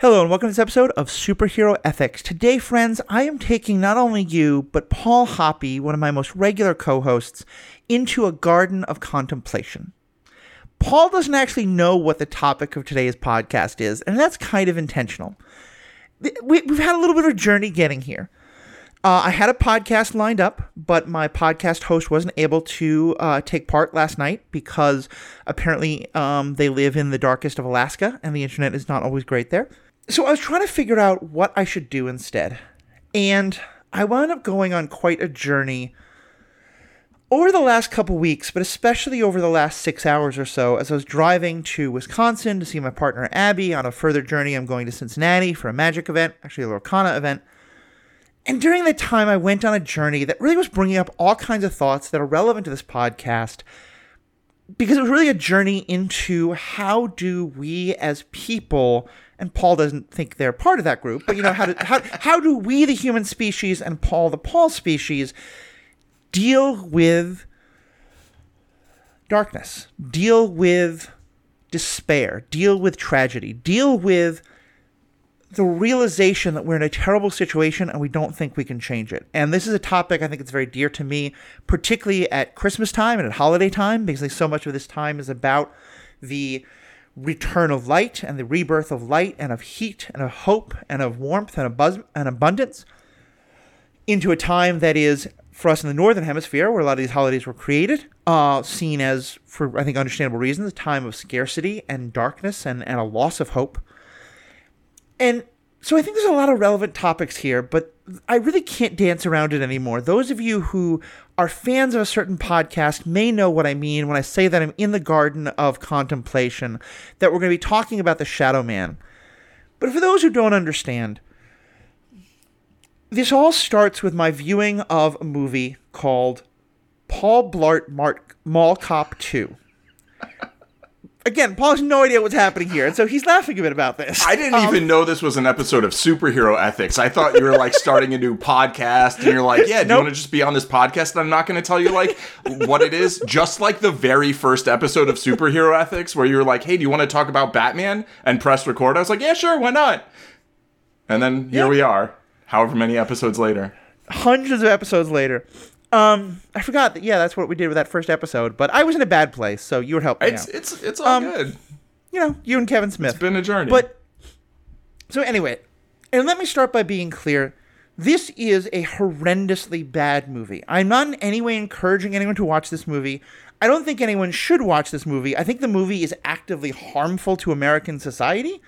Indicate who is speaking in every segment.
Speaker 1: Hello and welcome to this episode of Superhero Ethics. Today, friends, I am taking not only you, but Paul Hoppy, one of my most regular co hosts, into a garden of contemplation. Paul doesn't actually know what the topic of today's podcast is, and that's kind of intentional. We, have had a little bit of a journey getting here. Uh, I had a podcast lined up, but my podcast host wasn't able to uh, take part last night because apparently um, they live in the darkest of Alaska and the internet is not always great there. So I was trying to figure out what I should do instead. And I wound up going on quite a journey over the last couple weeks, but especially over the last six hours or so, as I was driving to Wisconsin to see my partner Abby on a further journey, I'm going to Cincinnati for a magic event, actually a Lorcana event. And during that time, I went on a journey that really was bringing up all kinds of thoughts that are relevant to this podcast because it was really a journey into how do we as people and Paul doesn't think they're part of that group, but you know how do, how how do we the human species and Paul the Paul species deal with darkness, deal with despair, deal with tragedy, deal with the realization that we're in a terrible situation and we don't think we can change it. And this is a topic I think it's very dear to me, particularly at Christmas time and at holiday time, because so much of this time is about the return of light and the rebirth of light and of heat and of hope and of warmth and, abuz- and abundance into a time that is for us in the northern hemisphere where a lot of these holidays were created uh, seen as for i think understandable reasons a time of scarcity and darkness and, and a loss of hope and so I think there's a lot of relevant topics here, but I really can't dance around it anymore. Those of you who are fans of a certain podcast may know what I mean when I say that I'm in the garden of contemplation, that we're going to be talking about the Shadow Man. But for those who don't understand, this all starts with my viewing of a movie called Paul Blart Mall Cop 2 again, Paul has no idea what's happening here, and so he's laughing a bit about this.
Speaker 2: I didn't um, even know this was an episode of Superhero Ethics. I thought you were like starting a new podcast, and you're like, "Yeah, do nope. you want to just be on this podcast?" And I'm not going to tell you like what it is. Just like the very first episode of Superhero Ethics, where you were like, "Hey, do you want to talk about Batman?" and press record. I was like, "Yeah, sure, why not?" And then here yeah. we are, however many episodes later.
Speaker 1: Hundreds of episodes later. Um, I forgot that. Yeah, that's what we did with that first episode. But I was in a bad place, so you were helping
Speaker 2: it's,
Speaker 1: out.
Speaker 2: It's it's all um, good.
Speaker 1: You know, you and Kevin Smith.
Speaker 2: It's been a journey.
Speaker 1: But so anyway, and let me start by being clear. This is a horrendously bad movie. I'm not in any way encouraging anyone to watch this movie. I don't think anyone should watch this movie. I think the movie is actively harmful to American society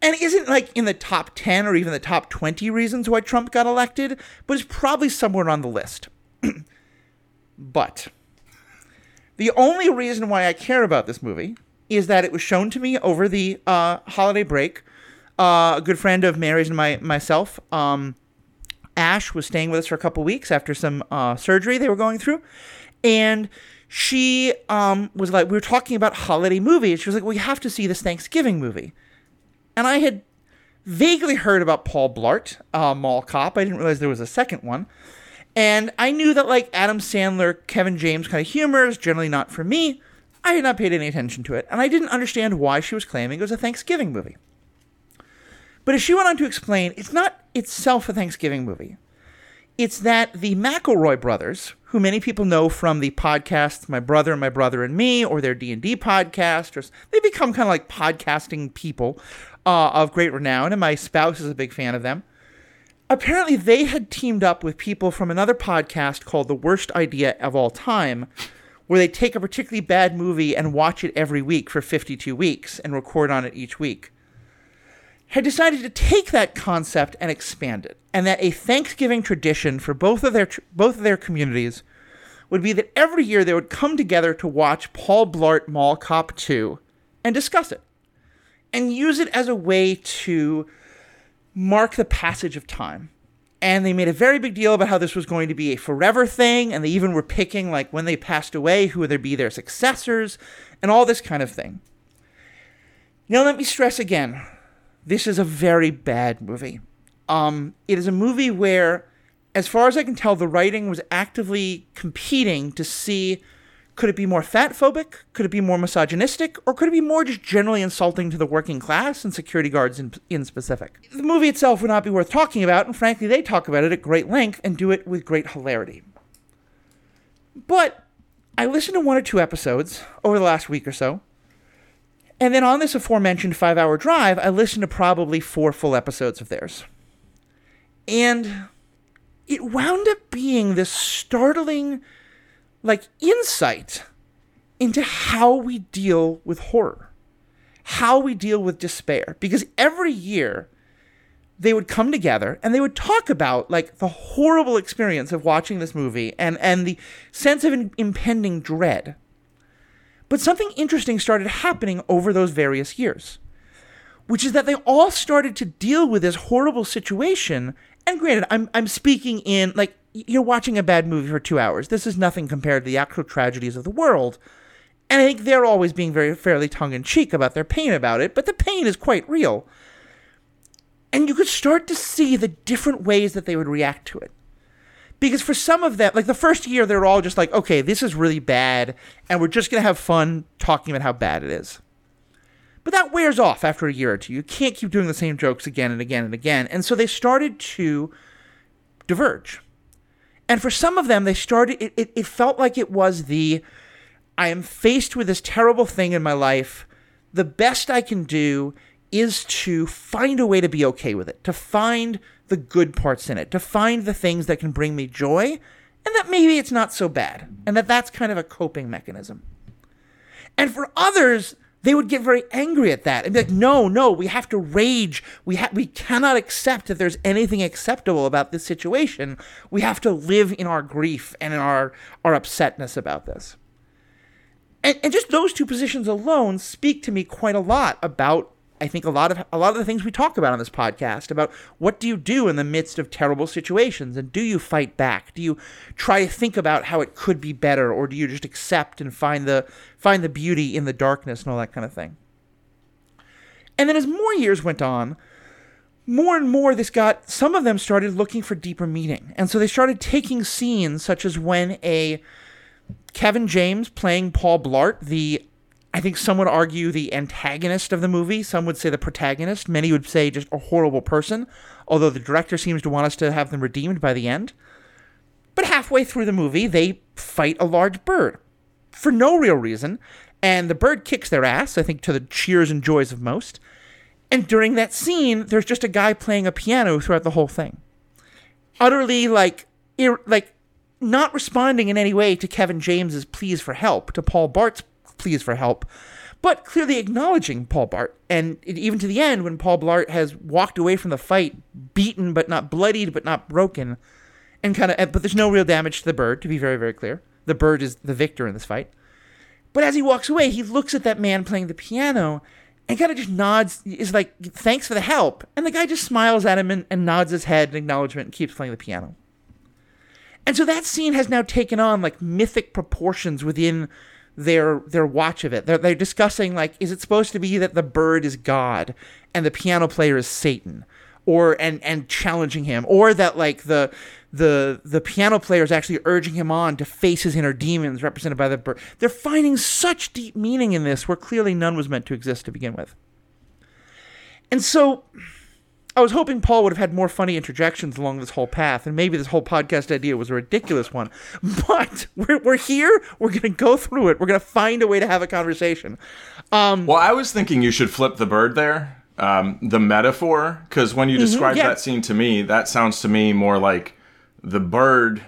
Speaker 1: and isn't like in the top 10 or even the top 20 reasons why Trump got elected, but is probably somewhere on the list. but the only reason why I care about this movie is that it was shown to me over the uh, holiday break. Uh, a good friend of Mary's and my myself, um, Ash, was staying with us for a couple weeks after some uh, surgery they were going through, and she um, was like, we were talking about holiday movies. She was like, we have to see this Thanksgiving movie, and I had vaguely heard about Paul Blart, uh, Mall Cop. I didn't realize there was a second one. And I knew that like Adam Sandler, Kevin James kind of humor is generally not for me. I had not paid any attention to it, and I didn't understand why she was claiming it was a Thanksgiving movie. But as she went on to explain, it's not itself a Thanksgiving movie. It's that the McElroy brothers, who many people know from the podcast My Brother, and My Brother and Me, or their D&D podcast, or they become kind of like podcasting people uh, of great renown, and my spouse is a big fan of them apparently they had teamed up with people from another podcast called The Worst Idea of All Time, where they take a particularly bad movie and watch it every week for 52 weeks and record on it each week. Had decided to take that concept and expand it, and that a Thanksgiving tradition for both of their both of their communities would be that every year they would come together to watch Paul Blart Mall Cop 2 and discuss it, and use it as a way to mark the passage of time. And they made a very big deal about how this was going to be a forever thing, and they even were picking, like, when they passed away, who would there be their successors, and all this kind of thing. Now, let me stress again this is a very bad movie. Um, it is a movie where, as far as I can tell, the writing was actively competing to see Could it be more fat phobic? Could it be more misogynistic? Or could it be more just generally insulting to the working class and security guards in, in specific? The movie itself would not be worth talking about, and frankly, they talk about it at great length and do it with great hilarity. But I listened to one or two episodes over the last week or so, and then on this aforementioned five hour drive, I listened to probably four full episodes of theirs. And it wound up being this startling like insight into how we deal with horror, how we deal with despair. Because every year they would come together and they would talk about like the horrible experience of watching this movie and, and the sense of impending dread. But something interesting started happening over those various years, which is that they all started to deal with this horrible situation. And granted, I'm, I'm speaking in like you're watching a bad movie for two hours. This is nothing compared to the actual tragedies of the world. And I think they're always being very fairly tongue in cheek about their pain about it, but the pain is quite real. And you could start to see the different ways that they would react to it. Because for some of them, like the first year, they're all just like, okay, this is really bad, and we're just going to have fun talking about how bad it is. But that wears off after a year or two. You can't keep doing the same jokes again and again and again. And so they started to diverge. And for some of them, they started, it, it, it felt like it was the I am faced with this terrible thing in my life. The best I can do is to find a way to be okay with it, to find the good parts in it, to find the things that can bring me joy, and that maybe it's not so bad, and that that's kind of a coping mechanism. And for others, they would get very angry at that and be like, no, no, we have to rage. We, ha- we cannot accept that there's anything acceptable about this situation. We have to live in our grief and in our, our upsetness about this. And, and just those two positions alone speak to me quite a lot about I think a lot of a lot of the things we talk about on this podcast about what do you do in the midst of terrible situations and do you fight back? Do you try to think about how it could be better or do you just accept and find the find the beauty in the darkness and all that kind of thing? And then as more years went on, more and more this got some of them started looking for deeper meaning. And so they started taking scenes such as when a Kevin James playing Paul Blart, the I think some would argue the antagonist of the movie. Some would say the protagonist. Many would say just a horrible person, although the director seems to want us to have them redeemed by the end. But halfway through the movie, they fight a large bird for no real reason, and the bird kicks their ass, I think to the cheers and joys of most. And during that scene, there's just a guy playing a piano throughout the whole thing. Utterly like ir- like not responding in any way to Kevin James's pleas for help, to Paul Blart's pleas for help, but clearly acknowledging Paul Blart. And even to the end, when Paul Blart has walked away from the fight, beaten but not bloodied but not broken, and kind of, but there's no real damage to the bird, to be very, very clear. The bird is the victor in this fight. But as he walks away, he looks at that man playing the piano and kind of just nods, is like, thanks for the help. And the guy just smiles at him and, and nods his head in acknowledgement and keeps playing the piano. And so that scene has now taken on like mythic proportions within their their watch of it. They're, they're discussing like, is it supposed to be that the bird is God and the piano player is Satan, or and and challenging him, or that like the the the piano player is actually urging him on to face his inner demons represented by the bird. They're finding such deep meaning in this where clearly none was meant to exist to begin with. And so I was hoping Paul would have had more funny interjections along this whole path, and maybe this whole podcast idea was a ridiculous one. But we're, we're here. We're going to go through it. We're going to find a way to have a conversation.
Speaker 2: Um, well, I was thinking you should flip the bird there, um, the metaphor, because when you mm-hmm, describe yeah. that scene to me, that sounds to me more like the bird.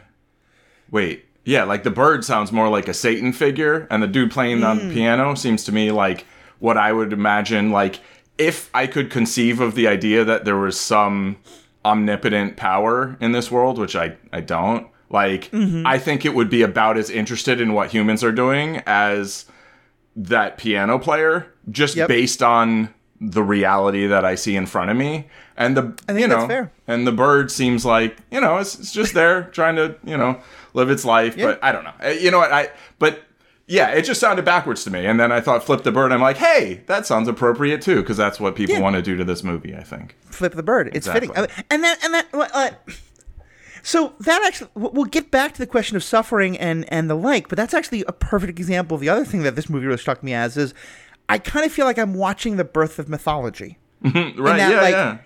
Speaker 2: Wait, yeah, like the bird sounds more like a Satan figure, and the dude playing mm. on the piano seems to me like what I would imagine like if I could conceive of the idea that there was some omnipotent power in this world, which I, I don't, like, mm-hmm. I think it would be about as interested in what humans are doing as that piano player, just yep. based on the reality that I see in front of me. And the you know, and the bird seems like you know, it's, it's just there trying to you know live its life. But I don't know. Uh, you know what? I but yeah, it just sounded backwards to me. And then I thought flip the bird. I'm like, hey, that sounds appropriate too, because that's what people yeah. want to do to this movie. I think
Speaker 1: flip the bird. It's exactly. fitting. And then and then uh, So that actually, we'll get back to the question of suffering and and the like, but that's actually a perfect example of the other thing that this movie really struck me as is, I kind of feel like I'm watching the birth of mythology.
Speaker 2: right?
Speaker 1: that,
Speaker 2: yeah,
Speaker 1: like,
Speaker 2: yeah.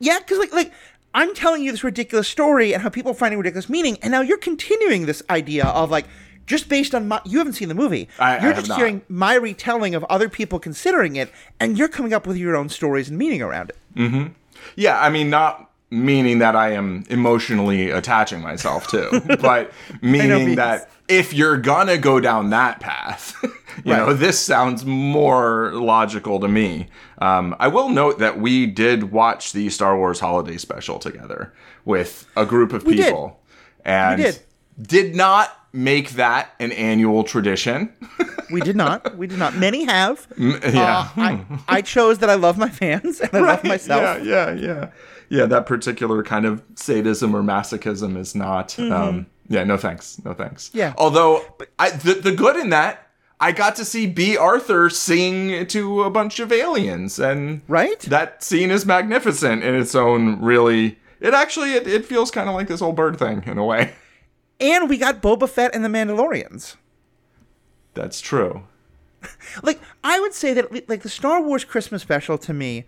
Speaker 1: Yeah, because like like I'm telling you this ridiculous story and how people are finding ridiculous meaning, and now you're continuing this idea of like just based on my you haven't seen the movie.
Speaker 2: I- I
Speaker 1: you're
Speaker 2: have
Speaker 1: just hearing my retelling of other people considering it, and you're coming up with your own stories and meaning around it.
Speaker 2: Yeah, I mean, not meaning that I am emotionally attaching myself to, but meaning that if you're gonna go down that path, you know, this sounds more logical to me. Um, I will note that we did watch the Star Wars Holiday Special together with a group of
Speaker 1: did.
Speaker 2: people, and
Speaker 1: did.
Speaker 2: did not make that an annual tradition.
Speaker 1: We did not. We did not. Many have.
Speaker 2: yeah.
Speaker 1: Uh, I, I chose that I love my fans and I love myself.
Speaker 2: Yeah, yeah, yeah. Yeah, that particular kind of sadism or masochism is not. Um, yeah, no thanks. No thanks.
Speaker 1: Mm-hmm. Yeah.
Speaker 2: Although, I, the, the good in that, I got to see Bea Arthur sing to a bunch of aliens. And
Speaker 1: Right?
Speaker 2: that scene is magnificent in its own really. It actually, it, it feels kind of like this whole bird thing in a way.
Speaker 1: And we got Boba Fett and the Mandalorians.
Speaker 2: That's true.
Speaker 1: like I would say that like the Star Wars Christmas special to me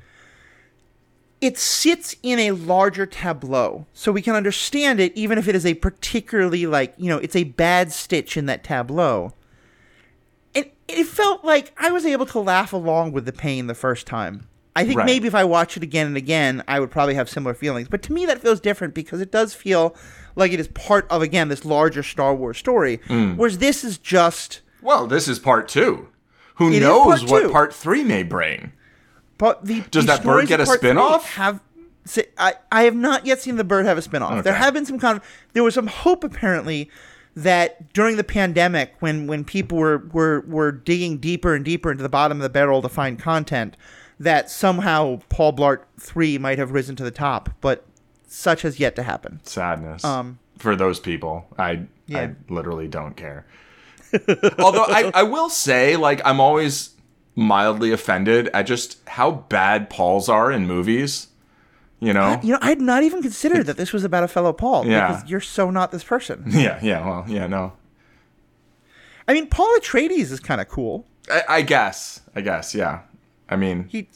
Speaker 1: it sits in a larger tableau so we can understand it even if it is a particularly like you know it's a bad stitch in that tableau and it felt like I was able to laugh along with the pain the first time I think
Speaker 2: Right.
Speaker 1: maybe if I watch it again and again I would probably have similar feelings but to me that feels different because it does feel like it is part of again this larger Star Wars story hmm. whereas this is just
Speaker 2: Well, this is part two. Who knows
Speaker 1: part
Speaker 2: what
Speaker 1: two.
Speaker 2: part three may bring?
Speaker 1: But the
Speaker 2: Does
Speaker 1: the
Speaker 2: that bird get a spin-off?
Speaker 1: Have I I have not yet seen the bird have a spinoff. There have been some kind of there was some hope apparently that during the pandemic when when people were were were digging deeper and deeper into the bottom of the barrel to find content that somehow Paul Blart 3 might have risen to the top, but such has yet to happen.
Speaker 2: sadness
Speaker 1: Um,
Speaker 2: for those people. I
Speaker 1: Yeah.
Speaker 2: I literally don't care. Although I, I will say, like, I'm always mildly offended at just how bad Pauls are in movies. You know?
Speaker 1: You know, I had not even considered that this was about a fellow Paul
Speaker 2: Yeah.
Speaker 1: because you're so not this person.
Speaker 2: Yeah, yeah, well, yeah, no.
Speaker 1: I mean, Paul Atreides is kind of cool.
Speaker 2: I, I guess. I guess, yeah. I mean,
Speaker 1: He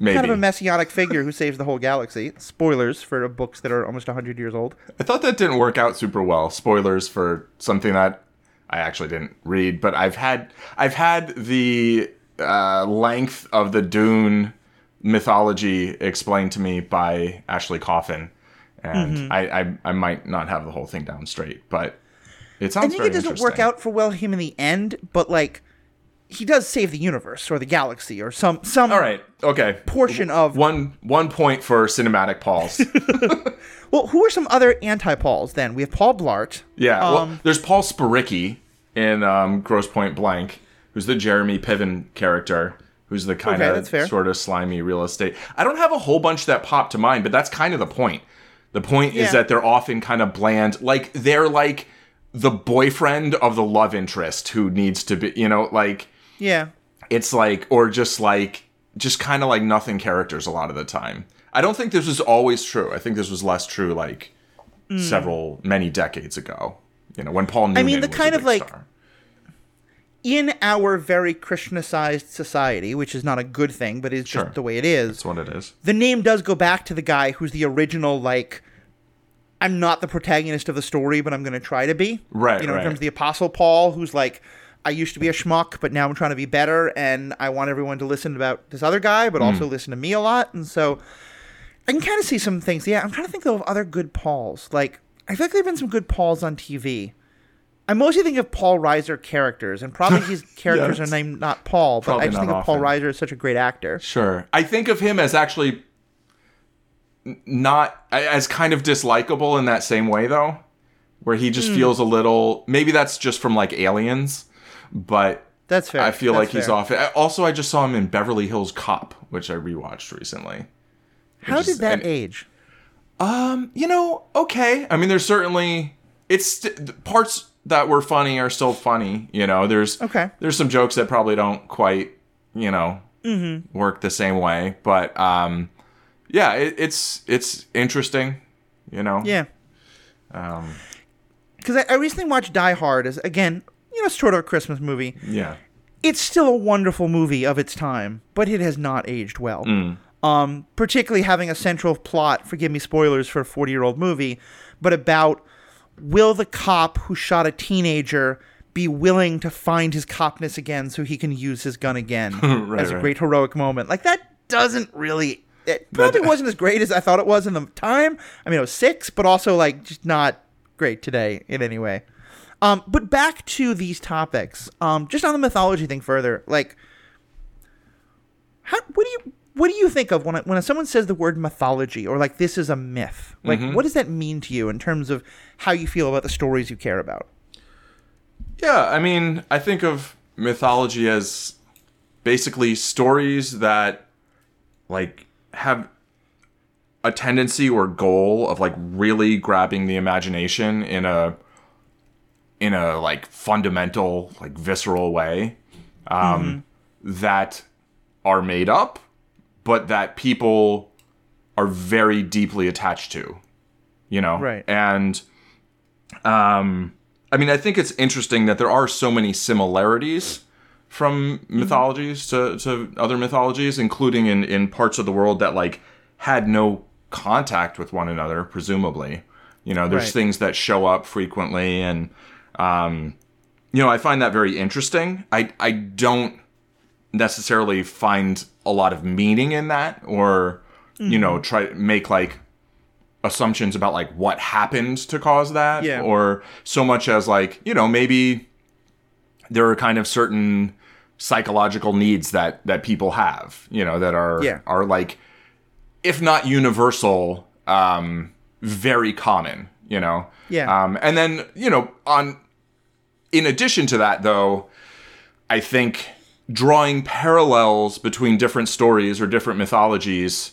Speaker 2: maybe.
Speaker 1: kind of a messianic figure who saves the whole galaxy. Spoilers for books that are almost 100 years old.
Speaker 2: I thought that didn't work out super well. Spoilers for something that I actually didn't read, but I've had I've had the uh, length of the Dune mythology explained to me by Ashley Coffin, and
Speaker 1: Mm-hmm.
Speaker 2: I, I I might not have the whole thing down straight, but it sounds
Speaker 1: I think it doesn't work out for well him in the end, but like he does save the universe or the galaxy or some some
Speaker 2: All right, okay.
Speaker 1: portion of
Speaker 2: One one point for cinematic Pauls.
Speaker 1: Well, who are some other anti-Pauls then? We have Paul Blart.
Speaker 2: Yeah, well,
Speaker 1: Um,
Speaker 2: there's Paul Spericki in um, Grosse Pointe Blank, who's the Jeremy Piven character, who's the kind of sort of slimy real estate. I don't have a whole bunch that pop to mind, but that's kind of the point. The point
Speaker 1: Yeah.
Speaker 2: is that they're often kind of bland, like they're like the boyfriend of the love interest who needs to be, you know, like
Speaker 1: Yeah.
Speaker 2: it's like or just like just kind of like nothing characters a lot of the time. I don't think this was always true. I think this was less true like several many decades ago. You know, when Paul Newman
Speaker 1: Hmm. mean, the kind of, like-
Speaker 2: star.
Speaker 1: In our very Christianized society, which is not a good thing, but is
Speaker 2: Sure.
Speaker 1: just the way it is,
Speaker 2: That's what it is.
Speaker 1: the name does go back to the guy who's the original like I'm not the protagonist of the story, but I'm going to try to be.
Speaker 2: Right,
Speaker 1: You know,
Speaker 2: right.
Speaker 1: in terms of the Apostle Paul, who's like, I used to be a schmuck, but now I'm trying to be better, and I want everyone to listen about this other guy, but
Speaker 2: Hmm.
Speaker 1: also listen to me a lot. And so I can kind of see some things. Yeah, I'm trying to think though of other good Pauls. Like, I feel like there've been some good Pauls on TV. I mostly think of Paul Reiser characters, and probably his characters are named not Paul, but I just think of Paul. Reiser as such a great actor.
Speaker 2: Sure. I think of him as actually not as kind of dislikable in that same way though, where he
Speaker 1: Hmm.
Speaker 2: just feels a little maybe that's just from like Aliens, but
Speaker 1: That's fair.
Speaker 2: I feel
Speaker 1: That's
Speaker 2: like he's off. Also, I just saw him in Beverly Hills Cop, which I rewatched recently.
Speaker 1: How did
Speaker 2: is-
Speaker 1: that
Speaker 2: and-
Speaker 1: age?
Speaker 2: Um, you know, okay. I mean, there's certainly it's st- parts that were funny are still funny. You know, there's
Speaker 1: Okay.
Speaker 2: There's some jokes that probably don't quite, you know,
Speaker 1: Mm-hmm.
Speaker 2: work the same way, but um, yeah, it, it's it's interesting. You know,
Speaker 1: Yeah.
Speaker 2: Um,
Speaker 1: Because I, I recently watched Die Hard as again, you know, sort of a Christmas movie.
Speaker 2: yeah.
Speaker 1: It's still a wonderful movie of its time, but it has not aged well. Um, particularly having a central plot. Forgive me, spoilers for a forty-year-old movie, but about will the cop who shot a teenager be willing to find his copness again so he can use his gun again
Speaker 2: Right,
Speaker 1: as a
Speaker 2: right.
Speaker 1: great heroic moment? Like that doesn't really. It probably wasn't as great as I thought it was in the time. I mean, it was six, but also like just not great today in any way. Um, but back to these topics. Um, just on the mythology thing further, like, how what do you what do you think of when I, when someone says the word mythology or like this is a myth? Like, what does that mean to you in terms of how you feel about the stories you care about?
Speaker 2: Yeah, I mean, I think of mythology as basically stories that like have a tendency or goal of like really grabbing the imagination in a in a like fundamental like visceral way um that are made up but that people are very deeply attached to you know
Speaker 1: Right.
Speaker 2: and um i mean i think it's interesting that there are so many similarities from mythologies to, to other mythologies including in in parts of the world that like had no contact with one another presumably you know there's
Speaker 1: Right.
Speaker 2: things that show up frequently and um you know i find that very interesting i i don't necessarily find a lot of meaning in that or you know try make like assumptions about like what happened to cause that
Speaker 1: Yeah.
Speaker 2: or so much as like you know maybe there are kind of certain psychological needs that that people have you know that are
Speaker 1: Yeah.
Speaker 2: are like if not universal um very common you know
Speaker 1: Yeah.
Speaker 2: um and then you know on in addition to that though i think drawing parallels between different stories or different mythologies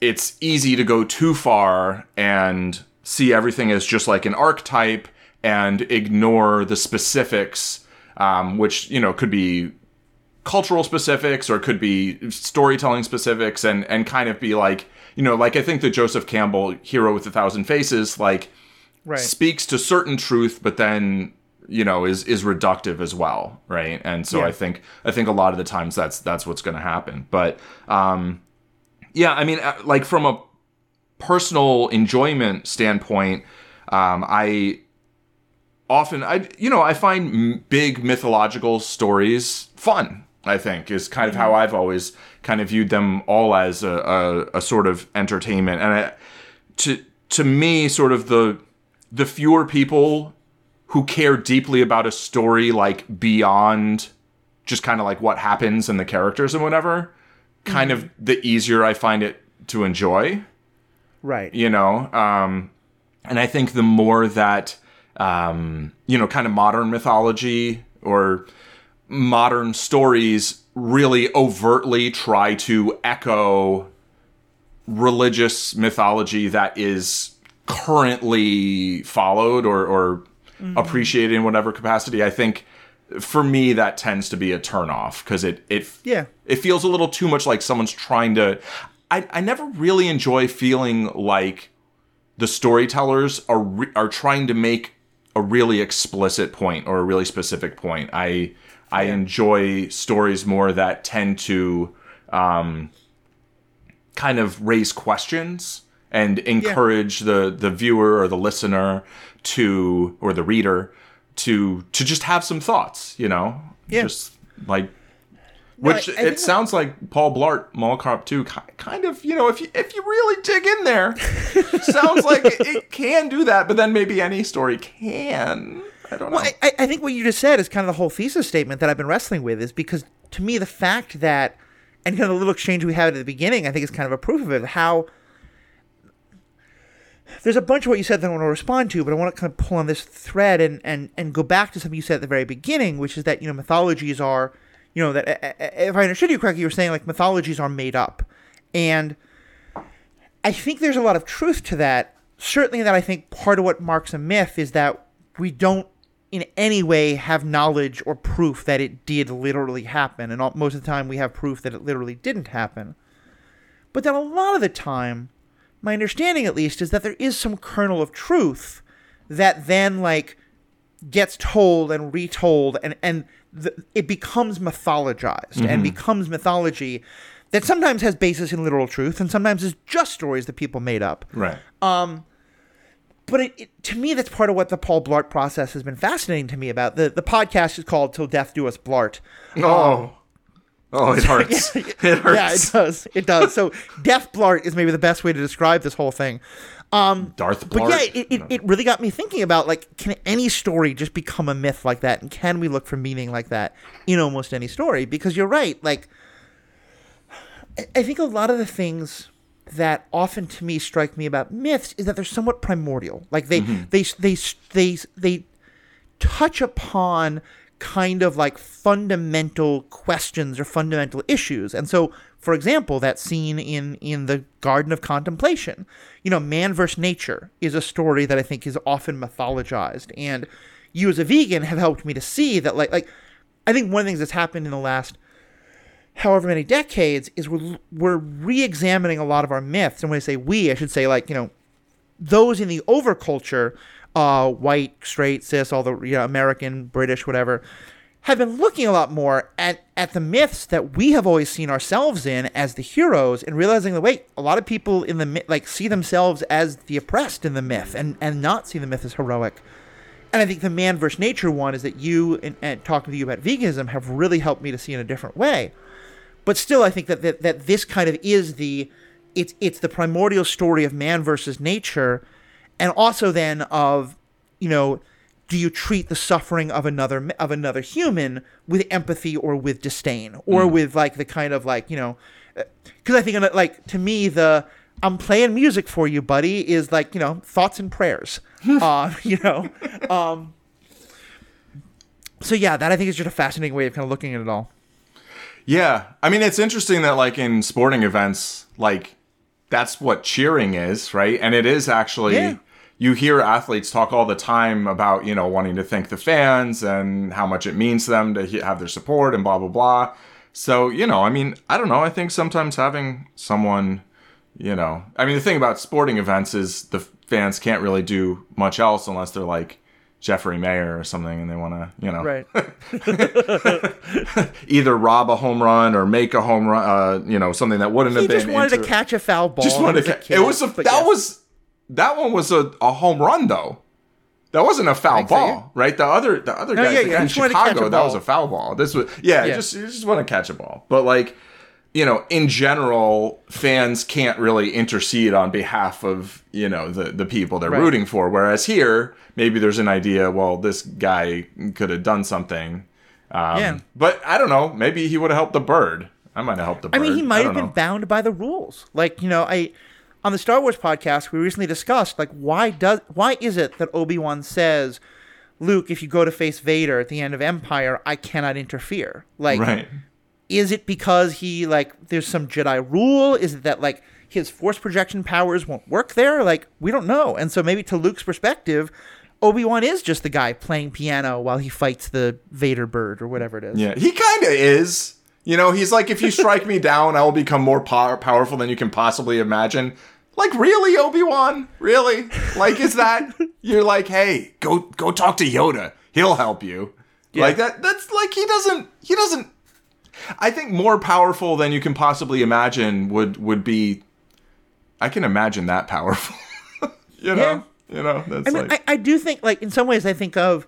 Speaker 2: it's easy to go too far and see everything as just like an archetype and ignore the specifics, um, which you know could be cultural specifics or could be storytelling specifics, and and kind of be like you know like I think the Joseph Campbell, Hero with a Thousand Faces, like
Speaker 1: Right.
Speaker 2: speaks to certain truth, but then you know is is reductive as well, right? And so
Speaker 1: Yeah.
Speaker 2: I think I think a lot of the times that's that's what's going to happen. But um, yeah, I mean, uh, like from a personal enjoyment standpoint, um, I often I you know I find m- big mythological stories fun. I think is kind of how I've always kind of viewed them all as a, a, a sort of entertainment, and I, to to me, sort of the the fewer people who care deeply about a story like beyond just kind of like what happens and the characters and whatever, kind of the easier I find it to enjoy
Speaker 1: Right.
Speaker 2: you know um and i think the more that um you know kind of modern mythology or modern stories really overtly try to echo religious mythology that is currently followed or or appreciated in whatever capacity i think for me that tends to be a turnoff because it it
Speaker 1: Yeah.
Speaker 2: it feels a little too much like someone's trying to I, I never really enjoy feeling like the storytellers are re- are trying to make a really explicit point or a really specific point. I I enjoy stories more that tend to um, kind of raise questions and encourage the the viewer or the listener to or the reader to to just have some thoughts, you know,
Speaker 1: Yeah.
Speaker 2: just like which
Speaker 1: I- I
Speaker 2: it sounds like Paul Blart Mall Cop 2 kind of, you know, if you if you really dig in there, sounds like it, it can do that, but then maybe any story can. I don't know.
Speaker 1: Well, I, I think what you just said is kind of the whole thesis statement that I've been wrestling with is because to me the fact that and kind of the little exchange we had at the beginning I think is kind of a proof of it how there's a bunch of what you said that I want to respond to, but I want to kind of pull on this thread and, and, and go back to something you said at the very beginning, which is that you know mythologies are, you know that if I understood you correctly, you were saying like mythologies are made up, and I think there's a lot of truth to that. Certainly, that I think part of what marks a myth is that we don't in any way have knowledge or proof that it did literally happen, and most of the time we have proof that it literally didn't happen. But then a lot of the time, my understanding at least is that there is some kernel of truth that then like gets told and retold and and the, it becomes mythologized and becomes mythology that sometimes has basis in literal truth and sometimes is just stories that people made up
Speaker 2: Right.
Speaker 1: um but it, it, to me that's part of what the paul blart process has been fascinating to me about the the podcast is called till death do us blart
Speaker 2: oh. Oh, it hurts. it hurts.
Speaker 1: yeah it does it does so death blart is maybe the best way to describe this whole thing
Speaker 2: um,
Speaker 1: Darth
Speaker 2: Blart.
Speaker 1: But yeah, it, it, it really got me thinking about like, can any story just become a myth like that? And can we look for meaning like that in almost any story? Because you're right. Like, I- I think a lot of the things that often to me strike me about myths is that they're somewhat primordial. Like they mm-hmm. they they they they touch upon kind of like fundamental questions or fundamental issues. And so, for example, that scene in in the Garden of Contemplation, you know, man versus nature is a story that I think is often mythologized. And you as a vegan have helped me to see that like like I think one of the things that's happened in the last however many decades is we're we're re-examining a lot of our myths. And when I say we, I should say like, you know, those in the overculture, uh, white, straight, cis, all the you know, American, British, whatever, have been looking a lot more at, at the myths that we have always seen ourselves in as the heroes and realizing that wait, a lot of people in the myth like see themselves as the oppressed in the myth and, and not see the myth as heroic. And I think the man versus nature one is that you and, and talking to you about veganism have really helped me to see in a different way. But still, I think that, that that this kind of is the it's it's the primordial story of man versus nature, and also then of you know do you treat the suffering of another of another human with empathy or with disdain or with like the kind of like you know because I think uh, like to me the I'm playing music for you, buddy, is like you know thoughts and prayers, uh, you know. Um, so yeah, that I think is just a fascinating way of kind of looking at it all.
Speaker 2: Yeah. I mean, it's interesting that, like, in sporting events, like, that's what cheering is, right? And it is actually,
Speaker 1: Yeah.
Speaker 2: you hear athletes talk all the time about, you know, wanting to thank the fans and how much it means to them to have their support and blah, blah, blah. So, you know, I mean, I don't know. I think sometimes having someone, you know, I mean, the thing about sporting events is the fans can't really do much else unless they're like, Jeffrey Maier or something, and they want to, you know,
Speaker 1: Right.
Speaker 2: either rob a home run or make a home run, uh, you know, something that wouldn't
Speaker 1: He
Speaker 2: have been.
Speaker 1: just wanted
Speaker 2: into-
Speaker 1: to catch a foul ball.
Speaker 2: Just wanted to. Ca-
Speaker 1: kid,
Speaker 2: it was a. That
Speaker 1: yes.
Speaker 2: was. That one was a, a home run though. That wasn't a foul
Speaker 1: think so,
Speaker 2: ball, right? The other the other
Speaker 1: No,
Speaker 2: guy
Speaker 1: yeah, yeah,
Speaker 2: in
Speaker 1: just wanted to catch
Speaker 2: Chicago, that was a foul ball. This was yeah,
Speaker 1: Yeah.
Speaker 2: just you just want to catch a ball. But like, you know, in general, fans can't really intercede on behalf of, you know, the the people they're
Speaker 1: Right.
Speaker 2: rooting for. Whereas here, maybe there's an idea, well, this guy could have done something. Um,
Speaker 1: Yeah.
Speaker 2: But I don't know. Maybe he would have helped the bird. I might have helped the bird.
Speaker 1: I mean, he might have been
Speaker 2: know.
Speaker 1: bound by the rules. Like, you know, I on the Star Wars podcast we recently discussed like why does why is it that Obi Wan says, Luke, if you go to face Vader at the end of Empire, I cannot interfere. Like,
Speaker 2: Right.
Speaker 1: Is it because he like there's some Jedi rule? Is it that like his force projection powers won't work there? Like, we don't know. And so maybe to Luke's perspective. Obi Wan is just the guy playing piano while he fights the Vader bird or whatever it is.
Speaker 2: Yeah, he kind of is. You know, he's like, if you strike me down, I will become more power- powerful than you can possibly imagine. Like, really, Obi Wan? Really? Like, is that? You're like, hey, go go talk to Yoda. He'll help you. Like that. That's like he doesn't. He doesn't. I think more powerful than you can possibly imagine would would be. I can imagine that powerful. you know.
Speaker 1: Yeah.
Speaker 2: You know. That's
Speaker 1: I mean,
Speaker 2: like.
Speaker 1: I, I do think, like, in some ways, I think of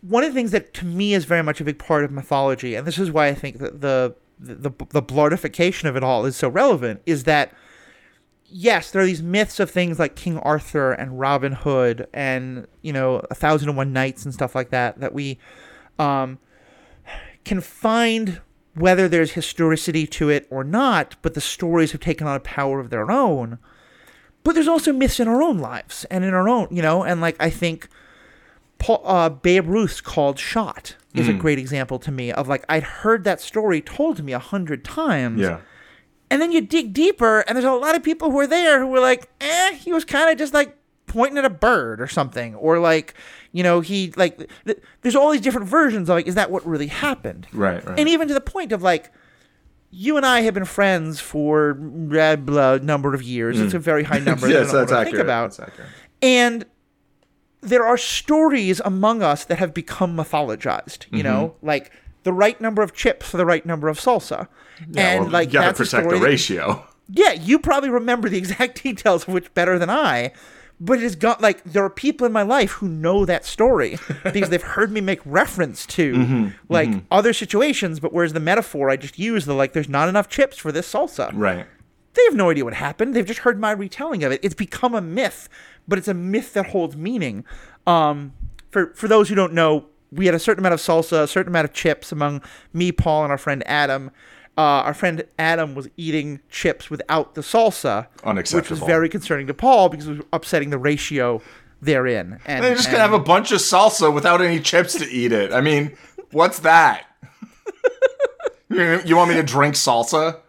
Speaker 1: one of the things that to me is very much a big part of mythology, and this is why I think that the the the blartification of it all is so relevant, is that yes, there are these myths of things like King Arthur and Robin Hood and you know a thousand and one nights and stuff like that that we um, can find whether there's historicity to it or not, but the stories have taken on a power of their own. But there's also myths in our own lives and in our own, you know, and like I think Paul, uh, Babe Ruth's called shot is a great example to me of like I'd heard that story told to me a hundred times,
Speaker 2: yeah.
Speaker 1: and then you dig deeper, and there's a lot of people who are there who were like, eh, he was kind of just like pointing at a bird or something, or like, you know, he like th- there's all these different versions of like, is that what really happened?
Speaker 2: Right. Right.
Speaker 1: and even to the point of like you and I have been friends for blah, blah number of years. It's a mm. very high number.
Speaker 2: yes,
Speaker 1: I don't
Speaker 2: that's
Speaker 1: to think
Speaker 2: accurate.
Speaker 1: about.
Speaker 2: That's accurate.
Speaker 1: And there are stories among us that have become mythologized, you know, mm-hmm. like the right number of chips for the right number of salsa. and
Speaker 2: Well,
Speaker 1: like
Speaker 2: you gotta protect the
Speaker 1: that-
Speaker 2: ratio.
Speaker 1: yeah, you probably remember the exact details of which better than I. But it's got like there are people in my life who know that story because they've heard me make reference to
Speaker 2: Mm-hmm,
Speaker 1: like other situations. But whereas the metaphor I just use the like, there's not enough chips for this salsa.
Speaker 2: Right.
Speaker 1: They have no idea what happened. They've just heard my retelling of it. It's become a myth, but it's a myth that holds meaning. Um, for for those who don't know, we had a certain amount of salsa, a certain amount of chips among me, Paul, and our friend Adam. Uh, our friend Adam was eating chips without the salsa, which was very concerning to Paul because it was upsetting the ratio therein. And
Speaker 2: They're just
Speaker 1: and-
Speaker 2: gonna have a bunch of salsa without any chips to eat it. I mean, what's that? you want me to drink salsa?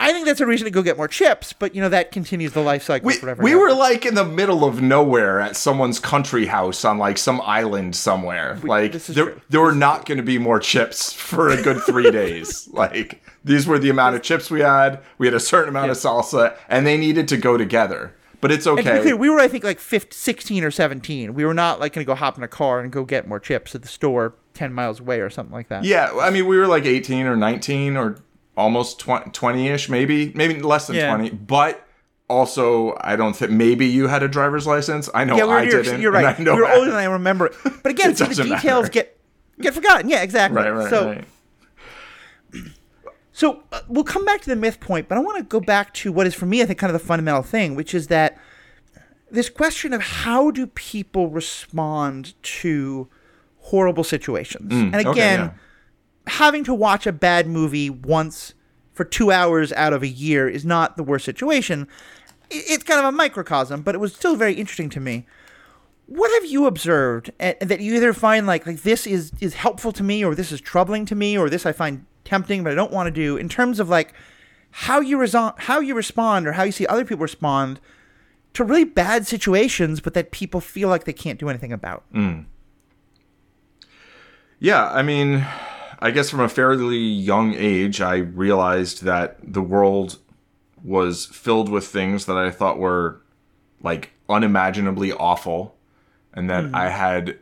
Speaker 1: I think that's a reason to go get more chips, but you know that continues the life cycle
Speaker 2: We,
Speaker 1: forever.
Speaker 2: we
Speaker 1: and
Speaker 2: were like in the middle of nowhere at someone's country house on like some island somewhere. like
Speaker 1: this is
Speaker 2: there,
Speaker 1: true.
Speaker 2: there were not going to be more chips for a good three days. Like these were the amount of chips we had. We had a certain amount of salsa, and they needed to go together. But it's
Speaker 1: And to
Speaker 2: okay.
Speaker 1: clear, we were, I think, like 15, 16 or 17. We were not like going to go hop in a car and go get more chips at the store 10 miles away or something like that.
Speaker 2: Yeah, I mean, we were like 18 or 19 or almost 20 ish, maybe, maybe less than
Speaker 1: Yeah.
Speaker 2: 20. But also, I don't think maybe you had a driver's license. I know
Speaker 1: Yeah,
Speaker 2: I
Speaker 1: New
Speaker 2: didn't.
Speaker 1: You're right.
Speaker 2: I know
Speaker 1: We were older than I remember. But again, see, the details
Speaker 2: matter.
Speaker 1: get get forgotten. Yeah, exactly.
Speaker 2: Right, right,
Speaker 1: so,
Speaker 2: right.
Speaker 1: So uh, we'll come back to the myth point, but I want to go back to what is for me, I think, kind of the fundamental thing, which is that this question of how do people respond to horrible situations, and
Speaker 2: okay,
Speaker 1: again,
Speaker 2: yeah.
Speaker 1: Having to watch a bad movie once for two hours out of a year is not the worst situation. It's kind of a microcosm, but it was still very interesting to me. What have you observed that you either find like like this is is helpful to me, or this is troubling to me, or this I find tempting but I don't want to do in terms of like how you reso- how you respond or how you see other people respond to really bad situations, but that people feel like they can't do anything about. Hmm.
Speaker 2: Yeah, I mean, I guess from a fairly young age, I realized that the world was filled with things that I thought were like unimaginably awful, and that mm-hmm. I had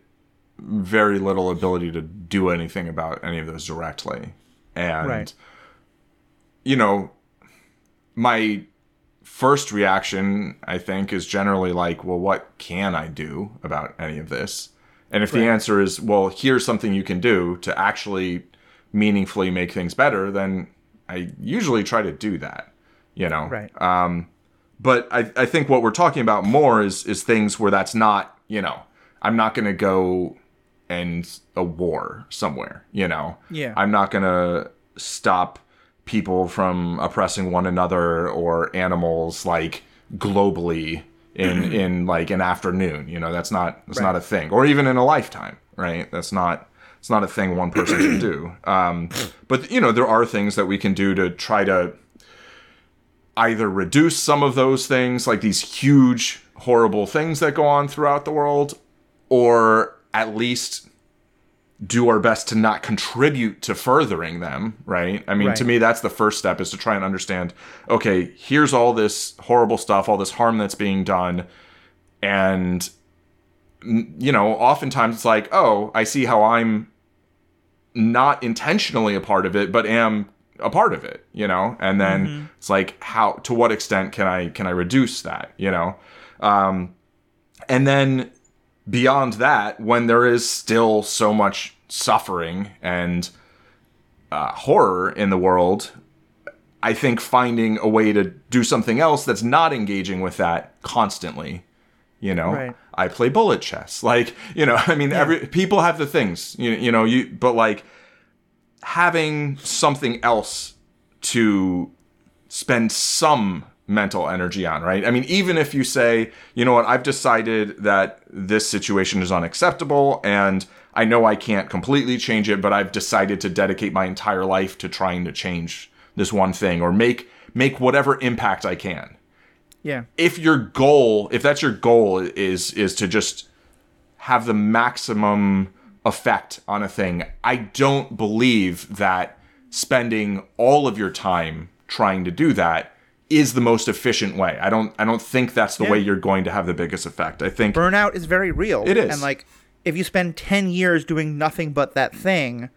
Speaker 2: very little ability to do anything about any of those directly. And,
Speaker 1: Right.
Speaker 2: you know, my first reaction, I think, is generally like, well, what can I do about any of this? And if the answer is, well, here's something you can do to actually meaningfully make things better, then I usually try to do that, you know?
Speaker 1: Right.
Speaker 2: Um, but I, I think what we're talking about more is is things where that's not, you know, I'm not going to go end a war somewhere, you know?
Speaker 1: Yeah.
Speaker 2: I'm not going to stop people from oppressing one another or animals like globally in in like an afternoon you know that's not that's not a thing or even in a lifetime right that's not it's not a thing one person can do um but you know there are things that we can do to try to either reduce some of those things like these huge horrible things that go on throughout the world or at least do our best to not contribute to furthering them, right? I mean,
Speaker 1: Right.
Speaker 2: to me, that's the first step is to try and understand okay, here's all this horrible stuff, all this harm that's being done. And, you know, oftentimes it's like, oh, I see how I'm not intentionally a part of it, but am a part of it, you know? And then it's like, how, to what extent can I, can I reduce that, you know? Um, and then beyond that, when there is still so much suffering and uh, horror in the world, I think finding a way to do something else that's not engaging with that constantly. You know,
Speaker 1: Right.
Speaker 2: I play bullet chess. Like, you know, I mean, every people have the things. You, you know, you but like having something else to spend some mental energy on, right? I mean, even if you say, you know what, I've decided that this situation is unacceptable and I know I can't completely change it, but I've decided to dedicate my entire life to trying to change this one thing or make make whatever impact I can.
Speaker 1: Yeah.
Speaker 2: If your goal, if that's your goal is is to just have the maximum effect on a thing, I don't believe that spending all of your time trying to do that is the most efficient way. I don't I don't think that's the
Speaker 1: Yeah.
Speaker 2: way you're going to have the biggest effect. I think
Speaker 1: burnout is very real.
Speaker 2: It is.
Speaker 1: And like if you spend 10 years doing nothing but that thing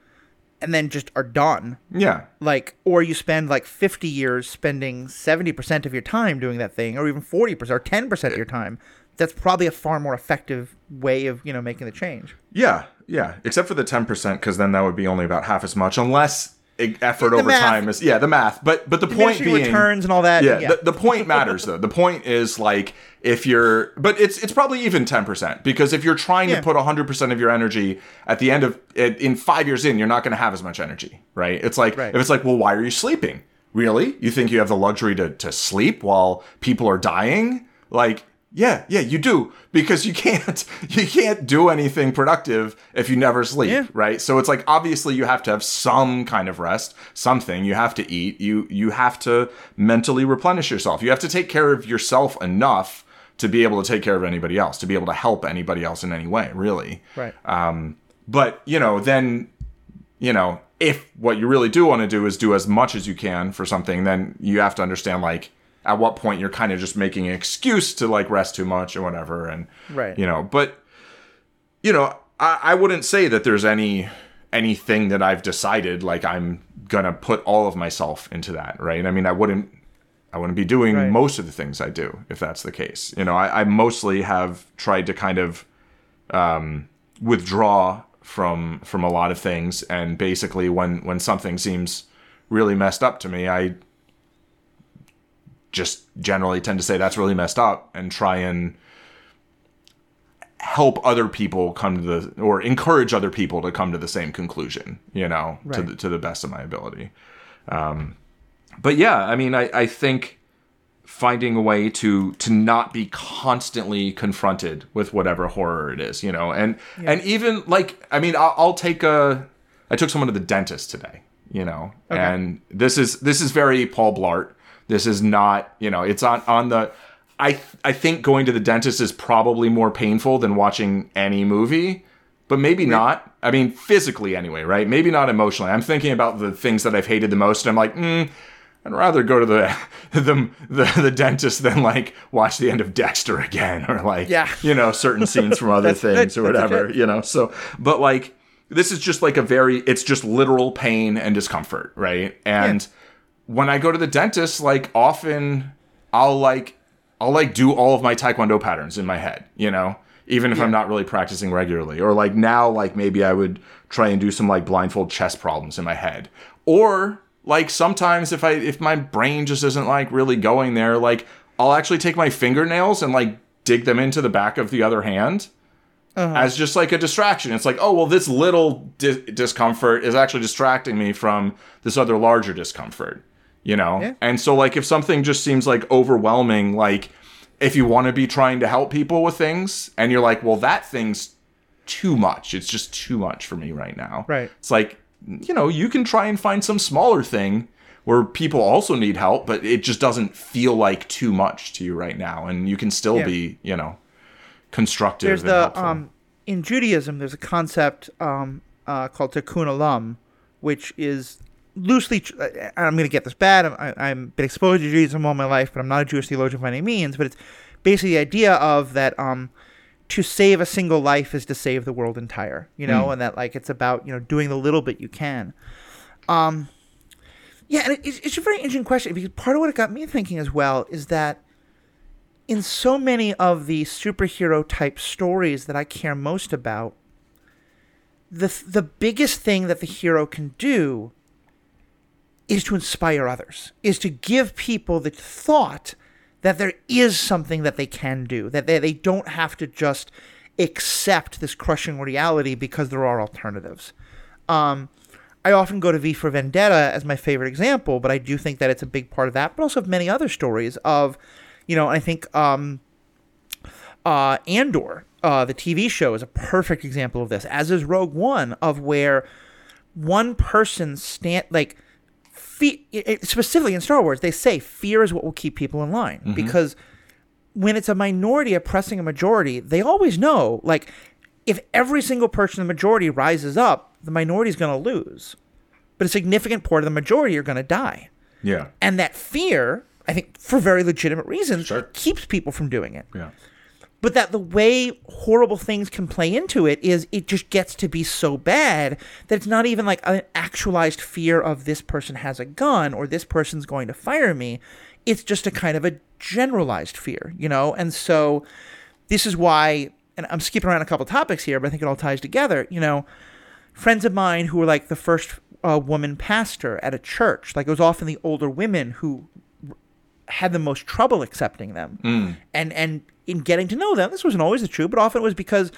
Speaker 1: and then just are done,
Speaker 2: yeah.
Speaker 1: like or you spend like 50 years spending 70% of your time doing that thing or even 40% or 10% of your time, that's probably a far more effective way of, you know, making the change.
Speaker 2: Yeah, yeah. Except for the ten percent, because then that would be only about half as much, unless effort
Speaker 1: The
Speaker 2: over
Speaker 1: math.
Speaker 2: time is yeah the math. But but the point being
Speaker 1: returns and all that.
Speaker 2: yeah,
Speaker 1: Yeah.
Speaker 2: The, the point matters though. The point is like if you're, but it's it's probably even ten percent because if you're trying
Speaker 1: Yeah.
Speaker 2: to put hundred percent of your energy at the end of in five years in, you're not going to have as much energy, right? It's like
Speaker 1: Right.
Speaker 2: if it's like, well, why are you sleeping? Really? You think you have the luxury to to sleep while people are dying? Like. Yeah, yeah, you do because you can't you can't do anything productive if you never sleep,
Speaker 1: Yeah.
Speaker 2: right? So it's like obviously you have to have some kind of rest, something. You have to eat. You you have to mentally replenish yourself. You have to take care of yourself enough to be able to take care of anybody else, to be able to help anybody else in any way, really.
Speaker 1: Right.
Speaker 2: Um, but you know, then you know, if what you really do want to do is do as much as you can for something, then you have to understand like at what point you're kind of just making an excuse to like rest too much or whatever, and
Speaker 1: Right.
Speaker 2: you know, but you know, I, I wouldn't say that there's any anything that I've decided like I'm gonna put all of myself into that, right? I mean, I wouldn't I wouldn't be doing
Speaker 1: Right.
Speaker 2: most of the things I do if that's the case. You know, I, I mostly have tried to kind of um, withdraw from from a lot of things, and basically, when when something seems really messed up to me, I just generally tend to say that's really messed up and try and help other people come to the or encourage other people to come to the same conclusion you know to the, to the best of my ability. Um but yeah i mean i i think finding a way to to not be constantly confronted with whatever horror it is you know and and even like i mean I'll, I'll take a i took someone to the dentist today you know and this is this is very paul blart this is not you know it's on on the i i think going to the dentist is probably more painful than watching any movie but maybe not. I mean physically anyway right? Maybe not emotionally. I'm thinking about the things that i've hated the most and i'm like mm, I'd rather go to the, the the the dentist than like watch the end of Dexter again or like
Speaker 1: Yeah.
Speaker 2: you know certain scenes from other things or whatever you know? So but like this is just like a very it's just literal pain and discomfort right? And when I go to the dentist like often I'll like I'll like do all of my taekwondo patterns in my head you know even if I'm not really practicing regularly. Or like now like maybe I would try and do some like blindfold chess problems in my head. Or like sometimes if I if my brain just isn't like really going there like I'll actually take my fingernails and like dig them into the back of the other hand uh-huh. as just like a distraction. It's like, oh, well, this little di- discomfort is actually distracting me from this other larger discomfort, you know?
Speaker 1: Yeah.
Speaker 2: And so, like, if something just seems like overwhelming, like, if you want to be trying to help people with things and you're like, well, that thing's too much, it's just too much for me right now.
Speaker 1: Right.
Speaker 2: It's like, you know, you can try and find some smaller thing where people also need help, but it just doesn't feel like too much to you right now. And you can still
Speaker 1: Yeah.
Speaker 2: be, you know, constructive
Speaker 1: there's the um in Judaism there's a concept um uh, called tikkun olam, which is loosely. Tr- I'm going to get this bad. I'm, I, I'm been exposed to Judaism all my life, but I'm not a Jewish theologian by any means. But it's basically the idea of that um to save a single life is to save the world entire. You know, and that like it's about you know doing the little bit you can. Um, yeah, and it, it's, it's a very interesting question because part of what it got me thinking as well is that in so many of the superhero type stories that I care most about, the the biggest thing that the hero can do is to inspire others, is to give people the thought that there is something that they can do, that they, they don't have to just accept this crushing reality because there are alternatives. Um, I often go to V for Vendetta as my favorite example, but I do think that it's a big part of that, but also of many other stories of, you know, I think um, uh, Andor, uh, the TV show, is a perfect example of this, as is Rogue One, of where one person stand like fe- it- it- specifically in Star Wars, they say fear is what will keep people in line mm-hmm. because when it's a minority oppressing a majority, they always know like if every single person in the majority rises up, the minority is going to lose, but a significant part of the majority are going to die
Speaker 2: yeah.
Speaker 1: and that fear I think for very legitimate reasons,
Speaker 2: Sure.
Speaker 1: keeps people from doing it.
Speaker 2: Yeah.
Speaker 1: But that the way horrible things can play into it is it just gets to be so bad that it's not even like an actualized fear of this person has a gun or this person's going to fire me. It's just a kind of a generalized fear, you know? And so this is why, and I'm skipping around a couple topics here, but I think it all ties together, you know? Friends of mine who were like the first uh, woman pastor at a church, like it was often the older women who had the most trouble accepting them and and in getting to know them. This wasn't always the truth but often it was because